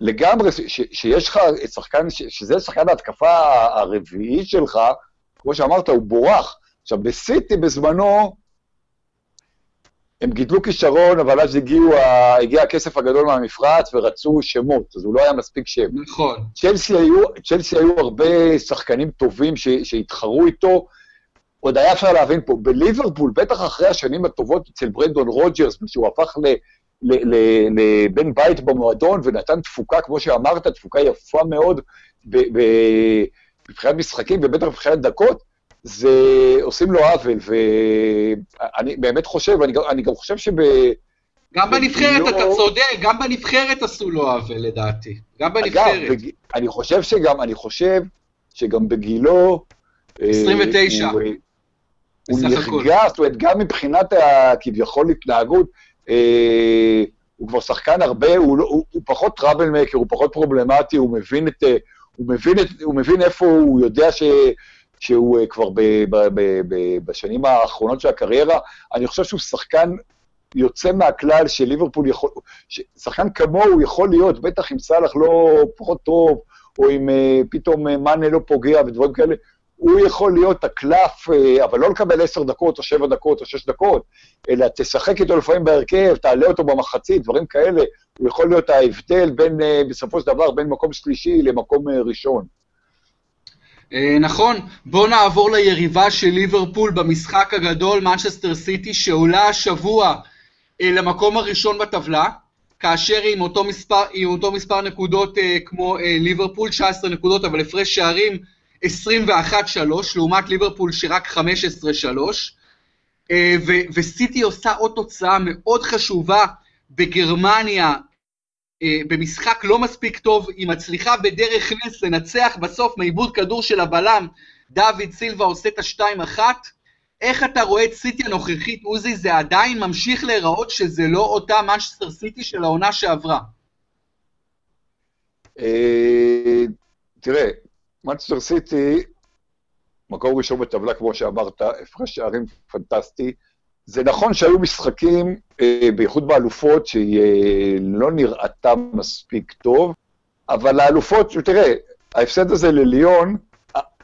לגמרי, ש- שיש לך שחקן, ש- שזה שחקן ההתקפה הרביעי שלך, כמו שאמרת, הוא בורח. עכשיו, בסיטי בזמנו, הם גידלו כישרון, אבל אז הגיעו, הגיע הכסף הגדול מהמפרץ ורצו שמות, אז הוא לא היה מספיק שם. נכון. צ'לסי היו, צ'לסי היו הרבה שחקנים טובים ש, שהתחרו איתו, עוד היה אפשר להבין פה, בליברפול, בטח אחרי השנים הטובות אצל ברנדון רוג'רס, שהוא הפך לבן בית במועדון ונתן תפוקה, כמו שאמרת, תפוקה יפה מאוד, מבחינת משחקים ובטח מבחינת דקות, זה עושים לו עוול, ואני באמת חושב, אני, אני גם חושב שב... גם בנבחרת לא... אתה צודק, גם בנבחרת עשו לו עוול לדעתי, גם בנבחרת. אגב, בג... אני חושב שגם, אני חושב שגם בגילו... 29. אה, הוא, הוא נרגע, זאת אומרת, גם מבחינת הכביכול התנהגות, אה, הוא כבר שחקן הרבה, הוא, לא, הוא, הוא פחות טראבל מקר, הוא פחות פרובלמטי, הוא מבין, את, אה, הוא, מבין את, הוא מבין איפה הוא יודע ש, שהוא אה, כבר ב, ב, ב, ב, בשנים האחרונות של הקריירה. אני חושב שהוא שחקן יוצא מהכלל שליברפול יכול, שחקן כמוהו יכול להיות, בטח אם סאלח לא פחות טוב, או אם uh, פתאום uh, מאנה לא פוגע ודברים כאלה, הוא יכול להיות הקלף, uh, אבל לא לקבל עשר דקות או שבע דקות או שש דקות, אלא תשחק איתו לפעמים בהרכב, תעלה אותו במחצית, דברים כאלה. הוא יכול להיות ההבדל בין, uh, בסופו של דבר, בין מקום שלישי למקום uh, ראשון. נכון, בואו נעבור ליריבה של ליברפול במשחק הגדול, מנצ'סטר סיטי, שעולה השבוע למקום הראשון בטבלה. כאשר היא עם אותו מספר, עם אותו מספר נקודות אה, כמו אה, ליברפול, 19 נקודות, אבל הפרש שערים 21-3, לעומת ליברפול שרק 15-3. אה, וסיטי עושה עוד תוצאה מאוד חשובה בגרמניה, אה, במשחק לא מספיק טוב, היא מצליחה בדרך נס לנצח בסוף מעיבוד כדור של הבלם, דוד סילבה עושה את ה-2-1. איך אתה רואה את סיטי הנוכחית, עוזי, זה עדיין ממשיך להיראות שזה לא אותה מנצ'סטר סיטי של העונה שעברה? אה, תראה, מנצ'סטר סיטי, מקום ראשון בטבלה, כמו שאמרת, הפרש שערים פנטסטי. זה נכון שהיו משחקים, אה, בייחוד באלופות, שהיא אה, לא נראתה מספיק טוב, אבל האלופות, תראה, ההפסד הזה לליון,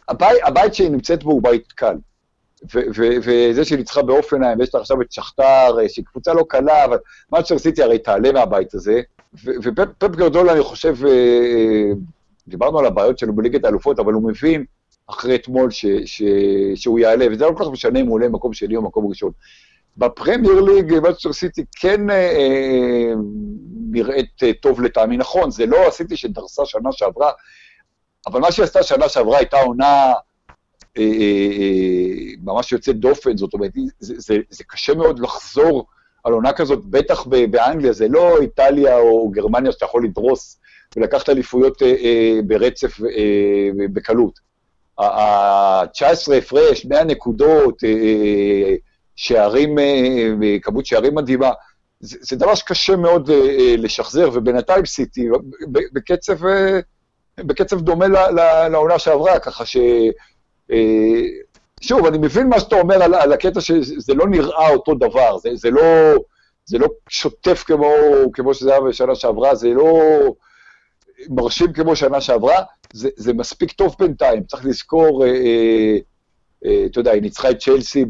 הבית, הבית שהיא נמצאת בו הוא בית קל. וזה שהיא ניצחה באופנהיים, ויש לה עכשיו את שכתר, אה, שהיא קבוצה לא קלה, אבל מאצ'ר סיטי הרי תעלה מהבית הזה, ופפ גרדול, אני חושב, דיברנו על הבעיות שלו בליגת האלופות, אבל הוא מבין אחרי אתמול ש, ש, שהוא יעלה, וזה לא כל כך משנה אם הוא עולה מקום שני או מקום ראשון. בפרמייר ליג, מאצ'ר סיטי כן אה, אה, נראית אה, טוב לטעמי, נכון, זה לא הסיטי שדרסה שנה שעברה, אבל מה שהיא עשתה שנה שעברה הייתה עונה... אה, אה, אה, ממש יוצאת דופן, זאת אומרת, זה, זה, זה קשה מאוד לחזור על עונה כזאת, בטח באנגליה, זה לא איטליה או גרמניה שאתה יכול לדרוס ולקחת אליפויות ברצף בקלות. ה-19 הפרש, 100 נקודות, שערים, כמות שערים מדהימה, זה, זה דבר שקשה מאוד לשחזר, ובינתיים סיטי, בקצב, בקצב דומה לעונה שעברה, ככה ש... אה, שוב, אני מבין מה שאתה אומר על, על הקטע שזה לא נראה אותו דבר, זה, זה, לא, זה לא שוטף כמו, כמו שזה היה בשנה שעברה, זה לא מרשים כמו שנה שעברה, זה, זה מספיק טוב בינתיים, צריך לזכור, אה, אה, אה, אתה יודע, היא ניצחה את צ'לסי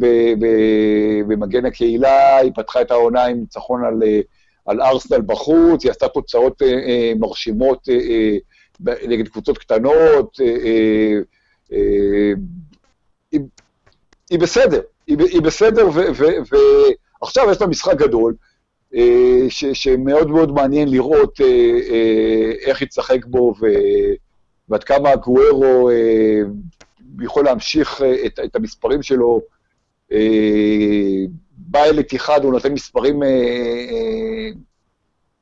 במגן הקהילה, היא פתחה את העונה עם ניצחון על, אה, על ארסנל בחוץ, היא עשתה תוצאות אה, אה, מרשימות אה, אה, נגד קבוצות קטנות, אה, אה, אה, היא, בסדר, היא, בסדר, ועכשיו יש לה משחק גדול, אה, שמאוד מאוד מעניין לראות אה, איך היא תשחק בו, ועד כמה הגוארו יכול להמשיך את, המספרים שלו. בא אל איתיחד, הוא נותן מספרים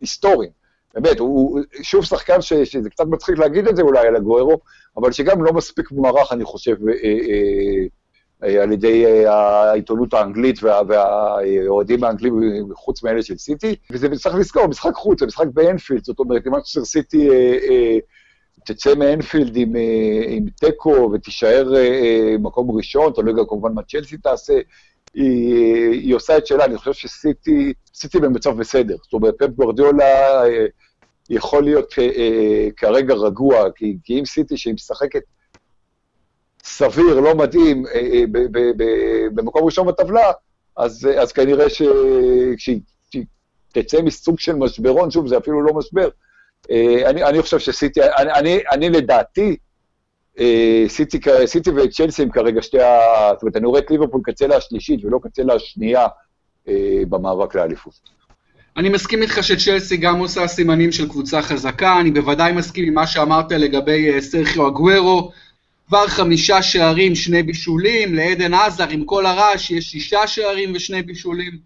היסטוריים. באמת, הוא שוב שחקן ש, שזה קצת מצחיק להגיד את זה אולי על הגוארו, אבל שגם לא מספיק מוערך, אני חושב, אה, אה, אה, על ידי אה, העיתונות האנגלית וה, והאוהדים האנגלים, חוץ מאלה של סיטי, וזה צריך לזכור, משחק חוץ, זה משחק באנפילד, זאת אומרת, אם אנצ'סטר סיטי אה, אה, תצא מאנפילד עם, אה, עם תיקו ותישאר אה, מקום ראשון, תלוי גם כמובן מה צ'לסי תעשה, היא, היא עושה את שלה, אני חושב שסיטי, סיטי במצב בסדר. זאת אומרת, פפ גורדיולה אה, יכול להיות אה, אה, כרגע רגוע, כי, כי אם סיטי שהיא משחקת סביר, לא מדהים, אה, אה, במקום ראשון בטבלה, אז, אה, אז כנראה שכשהיא תצא מסוג של משברון, שוב, זה אפילו לא משבר, אה, אני, אני חושב שסיטי, אני, אני, אני לדעתי, אה, סיטי, סיטי וצ'לסי הם כרגע שתי ה... זאת אומרת, אני רואה את ליברפול כצלע השלישית ולא כצלע השנייה אה, במאבק לאליפות. אני מסכים איתך שצ'לסי גם עושה סימנים של קבוצה חזקה, אני בוודאי מסכים עם מה שאמרת לגבי אה, סרחיו אגוורו, כבר חמישה שערים, שני בישולים, לעדן עזר עם כל הרעש יש שישה שערים ושני בישולים.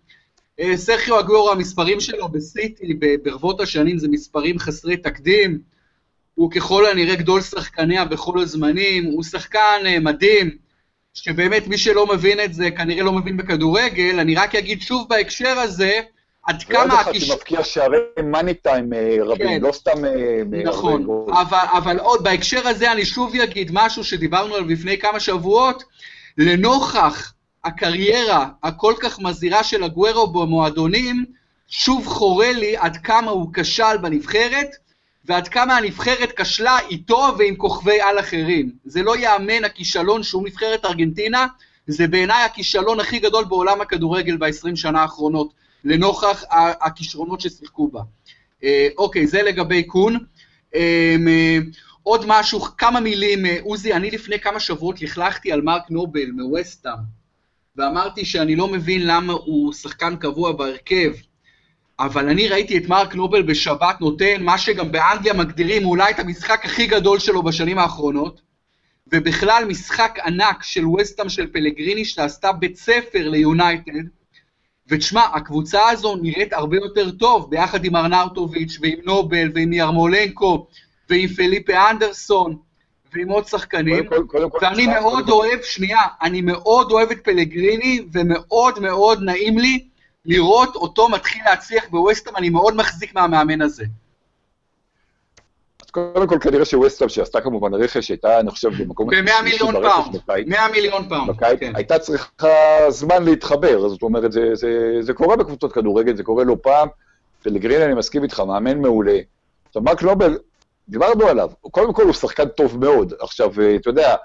אה, סרחיו אגורו, המספרים שלו בסיטי ברבות השנים זה מספרים חסרי תקדים. הוא ככל הנראה גדול שחקניה בכל הזמנים, הוא שחקן אה, מדהים, שבאמת מי שלא מבין את זה כנראה לא מבין בכדורגל. אני רק אגיד שוב בהקשר הזה, עד כמה... ועוד אחד שמבקיע שערי מאני טיים אה, רבים, כן. לא סתם... נכון, אבל, אבל עוד בהקשר הזה אני שוב אגיד משהו שדיברנו עליו לפני כמה שבועות, לנוכח הקריירה הכל כך מזהירה של הגוורו במועדונים, שוב חורה לי עד כמה הוא כשל בנבחרת, ועד כמה הנבחרת כשלה איתו ועם כוכבי על אחרים. זה לא ייאמן הכישלון שהוא נבחרת ארגנטינה, זה בעיניי הכישלון הכי גדול בעולם הכדורגל ב-20 שנה האחרונות. לנוכח הכישרונות ששיחקו בה. אה, אוקיי, זה לגבי קון. אה, עוד משהו, כמה מילים, אה, עוזי, אני לפני כמה שבועות לכלכתי על מרק נובל מווסטאם, ואמרתי שאני לא מבין למה הוא שחקן קבוע בהרכב, אבל אני ראיתי את מרק נובל בשבת נותן מה שגם באנגליה מגדירים אולי את המשחק הכי גדול שלו בשנים האחרונות, ובכלל משחק ענק של ווסטאם של פלגריני שעשתה בית ספר ליונייטד, ותשמע, הקבוצה הזו נראית הרבה יותר טוב, ביחד עם ארנאוטוביץ' ועם נובל ועם ירמולנקו ועם פליפה אנדרסון ועם עוד שחקנים, כל, ואני מאוד אוהב. שנייה, אני מאוד אוהב את פלגריני ומאוד מאוד נעים לי לראות אותו מתחיל להצליח בווסטהאם, אני מאוד מחזיק מהמאמן הזה. קודם כל, כנראה שווסטהאם, שעשתה כמובן רכש, הייתה, אני חושב, במקום... ב-100 מיליון פאונד. 100 מיליון פאונד. כן. הייתה צריכה זמן להתחבר, זאת אומרת, זה, זה, זה קורה בקבוצות כדורגל, זה קורה לא פעם, ופלגריני אני מסכים איתך, מאמן מעולה. עכשיו, מרק נובל, דיברנו עליו, קודם כל הוא שחקן טוב מאוד. עכשיו, אה, אתה יודע,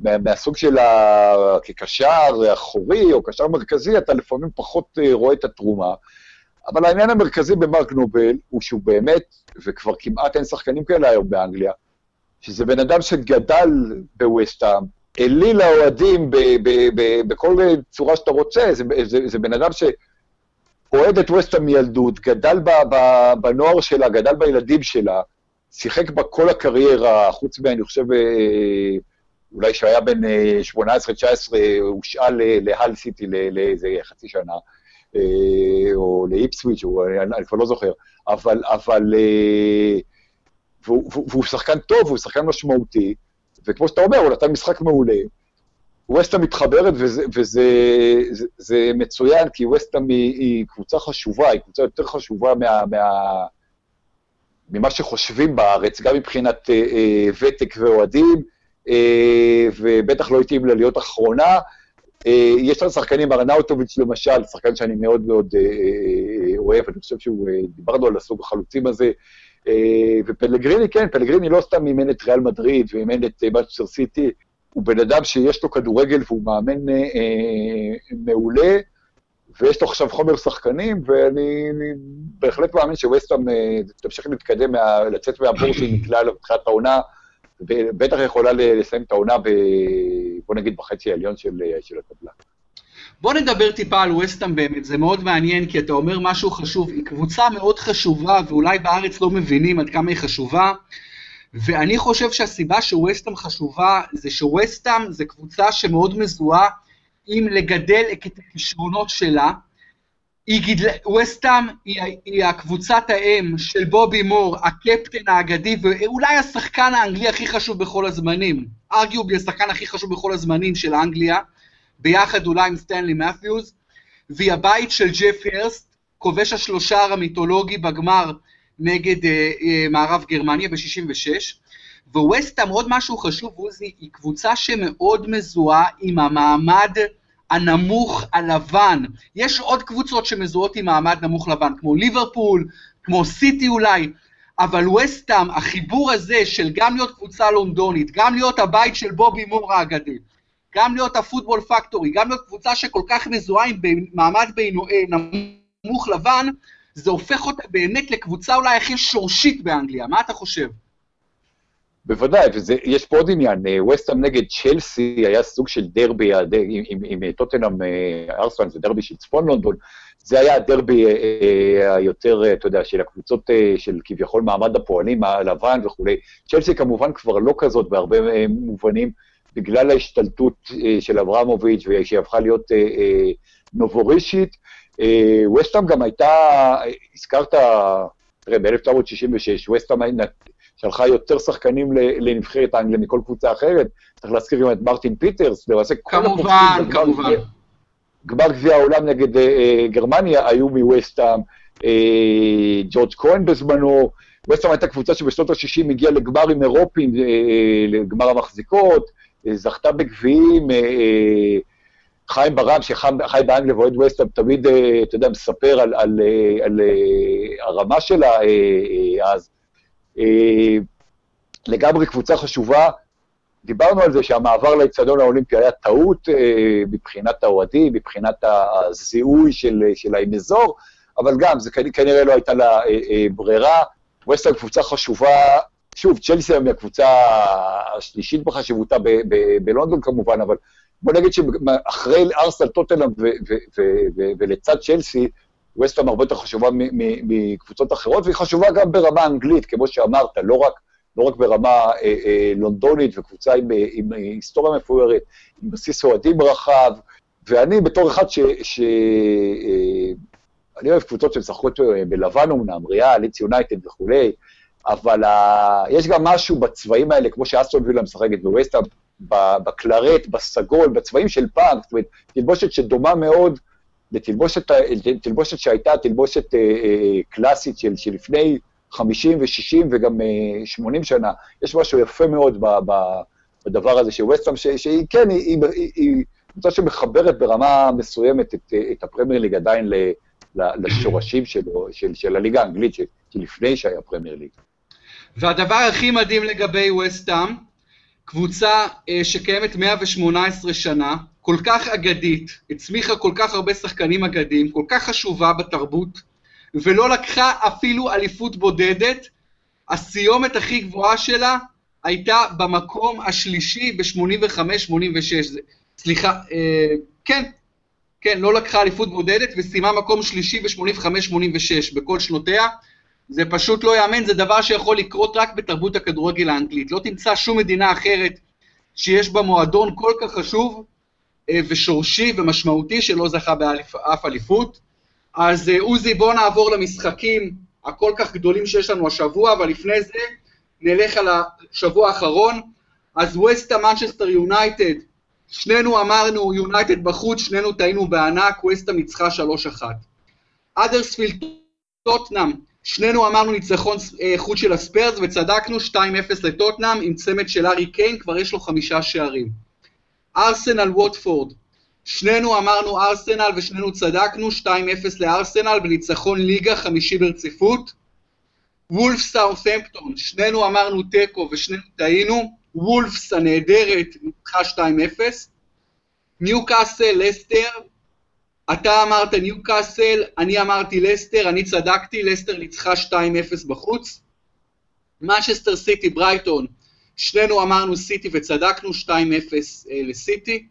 מהסוג של ה... כקשר אחורי או קשר מרכזי, אתה לפעמים פחות אה, רואה את התרומה. אבל העניין המרכזי במרק נובל הוא שהוא באמת, וכבר כמעט אין שחקנים כאלה היום באנגליה, שזה בן אדם שגדל בווסטהאם, העליל לאוהדים בכל צורה שאתה רוצה, זה, זה, זה בן אדם שאוהד את ווסטהאם מילדות, גדל בנוער שלה, גדל בילדים שלה, שיחק בה כל הקריירה, חוץ מ... אני חושב, אה, אולי כשהיה בן 18-19, אה, הושאל להל סיטי לאיזה חצי שנה. אה, או לאיפסוויץ', אני כבר לא זוכר, אבל, אבל, אה, והוא, והוא שחקן טוב, הוא שחקן משמעותי, וכמו שאתה אומר, הוא נתן משחק מעולה. ווסטה מתחברת, וזה, וזה זה, זה מצוין, כי ווסטה היא, היא קבוצה חשובה, היא קבוצה יותר חשובה מה, מה, ממה שחושבים בארץ, גם מבחינת אה, אה, ותק ואוהדים, אה, ובטח לא התאים לה להיות אחרונה, אה, יש לנו שחקנים, ארנאוטוביץ' למשל, שחקן שאני מאוד מאוד אה, אה, אוהב, אני חושב שהוא, דיברנו על הסוג החלוצים הזה, ופלגריני, כן, פלגריני לא סתם אימן את ריאל מדריד ואימן את מצ'סטר סיטי, הוא בן אדם שיש לו כדורגל והוא מאמן מעולה, ויש לו עכשיו חומר שחקנים, ואני בהחלט מאמין שווסטהאם תמשיך להתקדם, לצאת מהבור שהיא נקלעה לתחילת העונה, ובטח יכולה לסיים את העונה ב... בוא נגיד בחצי העליון של, של הטבלה. בוא נדבר טיפה על ווסטהאם באמת, זה מאוד מעניין, כי אתה אומר משהו חשוב, היא קבוצה מאוד חשובה, ואולי בארץ לא מבינים עד כמה היא חשובה, ואני חושב שהסיבה שווסטהאם חשובה, זה שווסטהאם זה קבוצה שמאוד מזוהה עם לגדל את הכישרונות שלה, היא גידלה, וסטאם היא, היא הקבוצת האם של בובי מור, הקפטן האגדי, ואולי השחקן האנגלי הכי חשוב בכל הזמנים. ארגיובי השחקן הכי חשוב בכל הזמנים של אנגליה, ביחד אולי עם סטנלי מת'יוז, והיא הבית של ג'ף הרסט, כובש השלושר המיתולוגי בגמר נגד אה, אה, מערב גרמניה ב-66. וווסטאם, עוד משהו חשוב, עוזי, היא קבוצה שמאוד מזוהה עם המעמד הנמוך הלבן. יש עוד קבוצות שמזוהות עם מעמד נמוך לבן, כמו ליברפול, כמו סיטי אולי, אבל וסטאם, החיבור הזה של גם להיות קבוצה לונדונית, גם להיות הבית של בובי מור האגדי, גם להיות הפוטבול פקטורי, גם להיות קבוצה שכל כך מזוהה עם מעמד בינו, אה, נמוך לבן, זה הופך אותה באמת לקבוצה אולי הכי שורשית באנגליה. מה אתה חושב? בוודאי, ויש פה עוד עניין, ווסטהאם נגד צ'לסי היה סוג של דרבי עם, עם, עם טוטנאם ארסלן, זה דרבי של צפון לונדון, זה היה הדרבי אה, היותר, אתה יודע, של הקבוצות של כביכול מעמד הפועלים הלבן וכולי. צ'לסי כמובן כבר לא כזאת בהרבה מובנים, בגלל ההשתלטות אה, של אברמוביץ' שהיא הפכה להיות אה, אה, נובורישית. ווסטהאם גם הייתה, הזכרת, תראה, ב-1966, ווסטהאם שלחה יותר שחקנים לנבחרת אנגליה מכל קבוצה אחרת. צריך להזכיר גם את מרטין פיטרס, למעשה כל הפורצים... כמובן, כמובן. גמר גביע העולם נגד גרמניה היו מווסטהאם, ג'ורג' כהן בזמנו, ווסטהאם הייתה קבוצה שבשנות ה-60 הגיעה לגמרים אירופיים, לגמר המחזיקות, זכתה בגביעים, אה, אה, חיים ברם, שחי באנגליה ואוהד ווסטהאם, תמיד, אה, אתה יודע, מספר על, על, על, על הרמה שלה אז. לגמרי קבוצה חשובה. דיברנו על זה שהמעבר לאצטדיון האולימפי היה טעות מבחינת האוהדים, מבחינת הזיהוי של, של עם אזור, אבל גם, זה כנראה לא הייתה לה ברירה. ווסטהאם קבוצה חשובה שוב, צ'לסי היום היא הקבוצה השלישית בחשיבותה בלונדון כמובן, אבל בוא נגיד שאחרי ארסנל, טוטנאם ולצד צ'לסי, ווסטהאם הרבה יותר חשובה מקבוצות אחרות, והיא חשובה גם ברמה אנגלית, כמו שאמרת, לא רק, לא רק ברמה אה, אה, לונדונית וקבוצה עם, אה, עם היסטוריה מפוארת, עם בסיס אוהדים רחב, ואני בתור אחד ש... ש אה, אני אוהב קבוצות שמשחקות בלבן אמנם, ריאל, ליץ יונייטד וכולי, אבל ה... יש גם משהו בצבעים האלה, כמו שאסטון וילה משחקת בווסטהאם, בקלרט, בסגול, בצבעים של פעם, זאת אומרת, תלבושת שדומה מאוד לתלבושת תלבושת שהייתה תלבושת אה, אה, קלאסית של, לפני 50 ו-60 וגם אה, 80 שנה. יש משהו יפה מאוד ב, ב, בדבר הזה של ווסטהאם, שהיא כן, היא, היא, היא קבוצה שמחברת ברמה מסוימת את, את הפרמייר ליג עדיין ל, לשורשים שלו, של, של הליגה האנגלית, שלפני שהיה פרמייר ליג. והדבר הכי מדהים לגבי וסטאם, קבוצה אה, שקיימת 118 שנה, כל כך אגדית, הצמיחה כל כך הרבה שחקנים אגדיים, כל כך חשובה בתרבות, ולא לקחה אפילו אליפות בודדת, הסיומת הכי גבוהה שלה הייתה במקום השלישי ב-85-86. סליחה, אה, כן, כן, לא לקחה אליפות בודדת וסיימה מקום שלישי ב-85-86 בכל שנותיה. זה פשוט לא ייאמן, זה דבר שיכול לקרות רק בתרבות הכדורגל האנגלית. לא תמצא שום מדינה אחרת שיש בה מועדון כל כך חשוב אה, ושורשי ומשמעותי שלא זכה באף אליפות. אז אה, עוזי, בואו נעבור למשחקים הכל כך גדולים שיש לנו השבוע, אבל לפני זה נלך על השבוע האחרון. אז ווסטה מנצ'סטר יונייטד, שנינו אמרנו יונייטד בחוץ, שנינו טעינו בענק, ווסטה ניצחה 3-1. אדרספילד טוטנאם, שנינו אמרנו ניצחון אה, חוץ של הספיירס וצדקנו 2-0 לטוטנאם עם צמד של ארי קיין, כבר יש לו חמישה שערים. ארסנל ווטפורד, שנינו אמרנו ארסנל ושנינו צדקנו 2-0 לארסנל בניצחון ליגה חמישי ברציפות. וולף סאות'מפטון, שנינו אמרנו תיקו ושנינו טעינו, וולפס הנהדרת ניצחה 2-0. ניו קאסל, לסטר, אתה אמרת ניו קאסל, אני אמרתי לסטר, אני צדקתי, לסטר ניצחה 2-0 בחוץ. משסטר סיטי, ברייטון, שנינו אמרנו סיטי וצדקנו, 2-0 אה, לסיטי.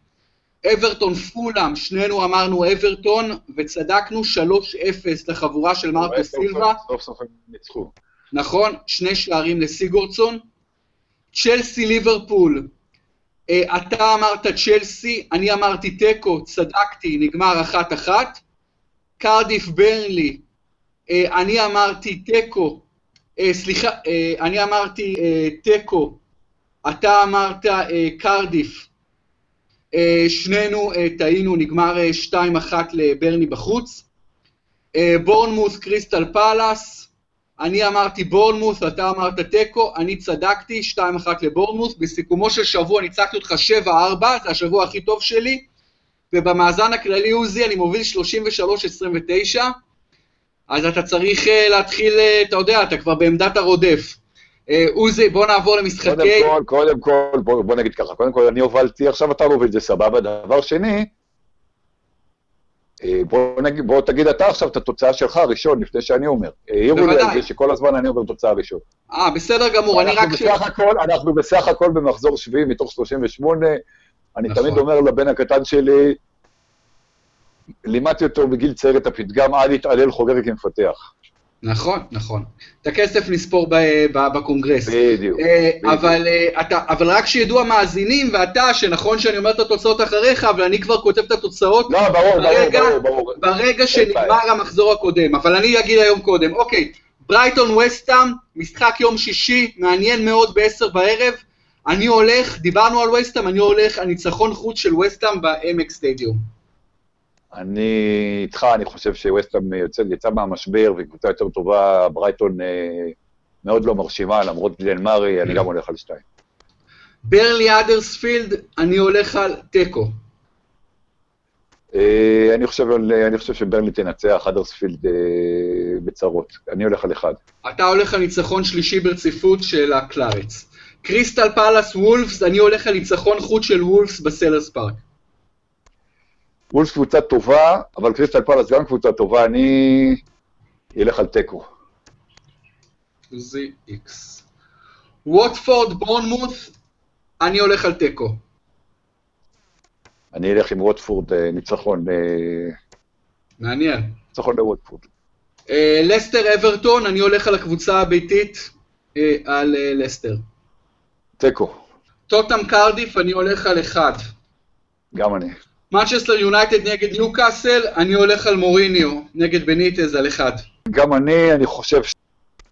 אברטון פולאם, שנינו אמרנו אברטון וצדקנו, 3-0 לחבורה של מרקו סילבה. סוף סוף הם ניצחו. נכון, שני שערים לסיגורדסון. צ'לסי ליברפול, אתה אמרת צ'לסי, אני אמרתי תיקו, צדקתי, נגמר אחת-אחת. קרדיף ברנלי, אה, אני אמרתי תיקו, אה, סליחה, אני אמרתי תיקו, אתה אמרת קרדיף. שנינו טעינו, נגמר 2-1 לברני בחוץ. בורנמוס קריסטל פאלאס, אני אמרתי בורנמוס, אתה אמרת תיקו, אני צדקתי, 2-1 לבורנמוס, בסיכומו של שבוע ניצחתי אותך 7-4, זה השבוע הכי טוב שלי, ובמאזן הכללי עוזי אני מוביל 33-29, אז אתה צריך uh, להתחיל, uh, אתה יודע, אתה כבר בעמדת הרודף. אה, עוזי, בוא נעבור למשחקי... קודם כל, קודם כל, בוא, בוא נגיד ככה, קודם כל אני הובלתי, עכשיו אתה מוביל, זה סבבה. דבר שני, אה, בוא, נגיד, בוא תגיד אתה עכשיו את התוצאה שלך ראשון, לפני שאני אומר. העירו לי על זה שכל הזמן אני אומר תוצאה ראשון. אה, בסדר גמור, אני רק... בסך הכל, אנחנו בסך הכל במחזור שביעי מתוך 38. אני נכון. תמיד אומר לבן הקטן שלי, לימדתי אותו בגיל צעיר את הפתגם, אל יתעלל חוגר כמפתח. נכון, נכון. את הכסף נספור ב- ב- בקונגרס. בדיוק. אה, בדיוק. אבל, אה, אתה, אבל רק שידעו המאזינים ואתה, שנכון שאני אומר את התוצאות אחריך, אבל אני כבר כותב את התוצאות לא, ברור, ברגע- ברור, ברור. ברגע שנגמר. המחזור הקודם, אבל אני אגיד היום קודם. אוקיי, ברייטון וסטאם, משחק יום שישי, מעניין מאוד ב-10 בערב. אני הולך, דיברנו על וסטאם, אני הולך על ניצחון חוץ של וסטאם בעמק סטדיום. אני איתך, אני חושב שווסטהאם יצא מהמשבר, והיא קבוצה יותר טובה, ברייטון אה, מאוד לא מרשימה, למרות גלן מארי, אני גם הולך על שתיים. ברלי אדרספילד, אני הולך על תיקו. אה, אני חושב על- אני חושב שברלי תנצח, אדרספילד אה, בצרות. אני הולך על אחד. אתה הולך על ניצחון שלישי ברציפות של הקלארטס. קריסטל פאלאס וולפס, אני הולך על ניצחון חוץ של וולפס בסלהרסט פארק. וולפס קבוצה טובה, אבל קריסטל פאלאס גם קבוצה טובה, אני אלך על תיקו. זה איקס. ווטפורד בורנמות', אני הולך על תיקו. אני אלך עם ווטפורד, אה, ניצחון, אה, מעניין. ניצחון לווטפורד. אה, לסטר אברטון, אני הולך על הקבוצה הביתית, על לסטר. תיקו, טוטנהאם קרדיף, אני הולך על אחד. גם אני. מנצ'סטר יונייטד נגד ניוקאסל, אני הולך על מוריניו, נגד בניטז על אחד. גם אני, אני חושב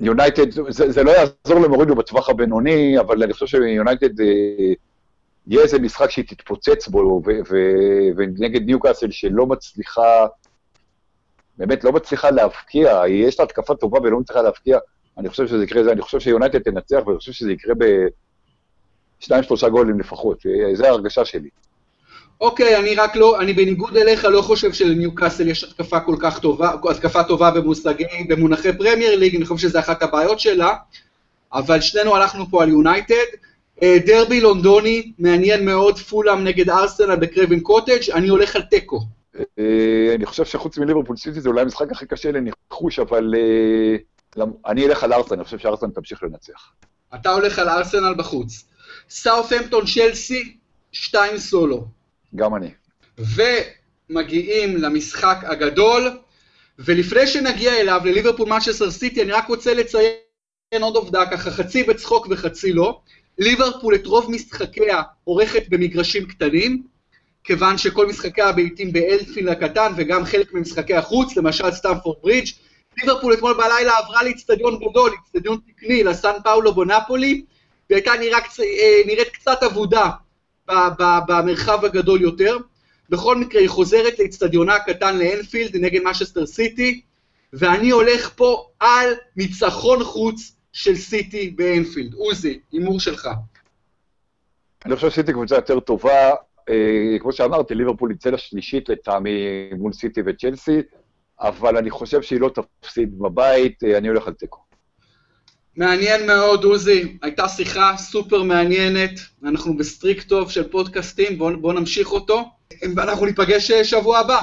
שיונייטד, זה, זה לא יעזור למוריניו בטווח הבינוני, אבל אני חושב שיונייטד, אה, יהיה איזה משחק שהיא תתפוצץ בו, ו- ו- ונגד ניוקאסל שלא מצליחה, באמת לא מצליחה להבקיע, יש לה התקפה טובה ולא מצליחה להבקיע, אני חושב שזה יקרה, אני חושב שיונייטד תנצח, ואני חושב שזה יקרה בשניים, שלושה גולים לפחות, אה, זו ההרגשה שלי. אוקיי, אני רק לא, אני בניגוד אליך לא חושב שלניוקאסל יש התקפה כל כך טובה, התקפה טובה במושגי, במונחי פרמייר ליג, אני חושב שזה אחת הבעיות שלה, אבל שנינו הלכנו פה על יונייטד. אה, דרבי לונדוני, מעניין מאוד, פולאם נגד ארסנל בקרייבן קוטג', אני הולך על תיקו. אה, אני חושב שחוץ מליברפול סיטי זה אולי המשחק הכי קשה לניחוש, אבל אה, אני אלך על ארסן, אני חושב שארסן תמשיך לנצח. אתה הולך על ארסנל בחוץ. סאות'המפטון צ'לסי, שתיים סולו. גם אני. ומגיעים למשחק הגדול, ולפני שנגיע אליו, לליברפול מנצ'סטר סיטי, אני רק רוצה לציין עוד עובדה, ככה חצי בצחוק וחצי לא. ליברפול את רוב משחקיה עורכת במגרשים קטנים, כיוון שכל משחקיה הביתים באלפין הקטן וגם חלק ממשחקי החוץ, למשל סטמפורד ברידג'. ליברפול אתמול בלילה עברה לאיצטדיון גדול, איצטדיון תקני, לסן פאולו בונפולי, והייתה אה, נראית קצת אבודה במרחב הגדול יותר. בכל מקרה, היא חוזרת לאיצטדיונה הקטן לאנפילד נגד משסטר סיטי, ואני הולך פה על ניצחון חוץ של סיטי באנפילד. עוזי, הימור שלך. אני חושב שסיטי קבוצה יותר טובה, אה, כמו שאמרתי, ליברפול יצא לשלישית לטעמי מול סיטי וצ'לסי, אבל אני חושב שהיא לא תפסיד בבית, אה, אני הולך על תיקו. מעניין מאוד, עוזי. הייתה שיחה סופר מעניינת. אנחנו ב streak טוב של פודקאסטים, בואו בוא נמשיך אותו. ואנחנו ניפגש אה, שבוע הבא.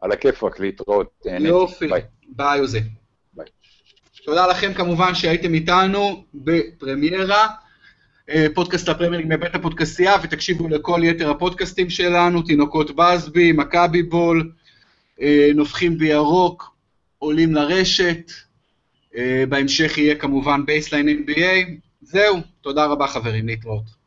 על הכיפאק, להתראות. נהניתי. יופי. ביי. ביי, עוזי. ביי. תודה לכם כמובן שהייתם איתנו בפרמיירה. אה, פודקאסט הפרמייר ליג מבית הפודקסייה, ותקשיבו לכל יתר הפודקאסטים שלנו, תינוקות בסבי, מכבי בול, אה, נובחים בירוק, עולים לרשת. אה, בהמשך יהיה כמובן בייסליין NBA. זהו, תודה רבה חברים, להתראות.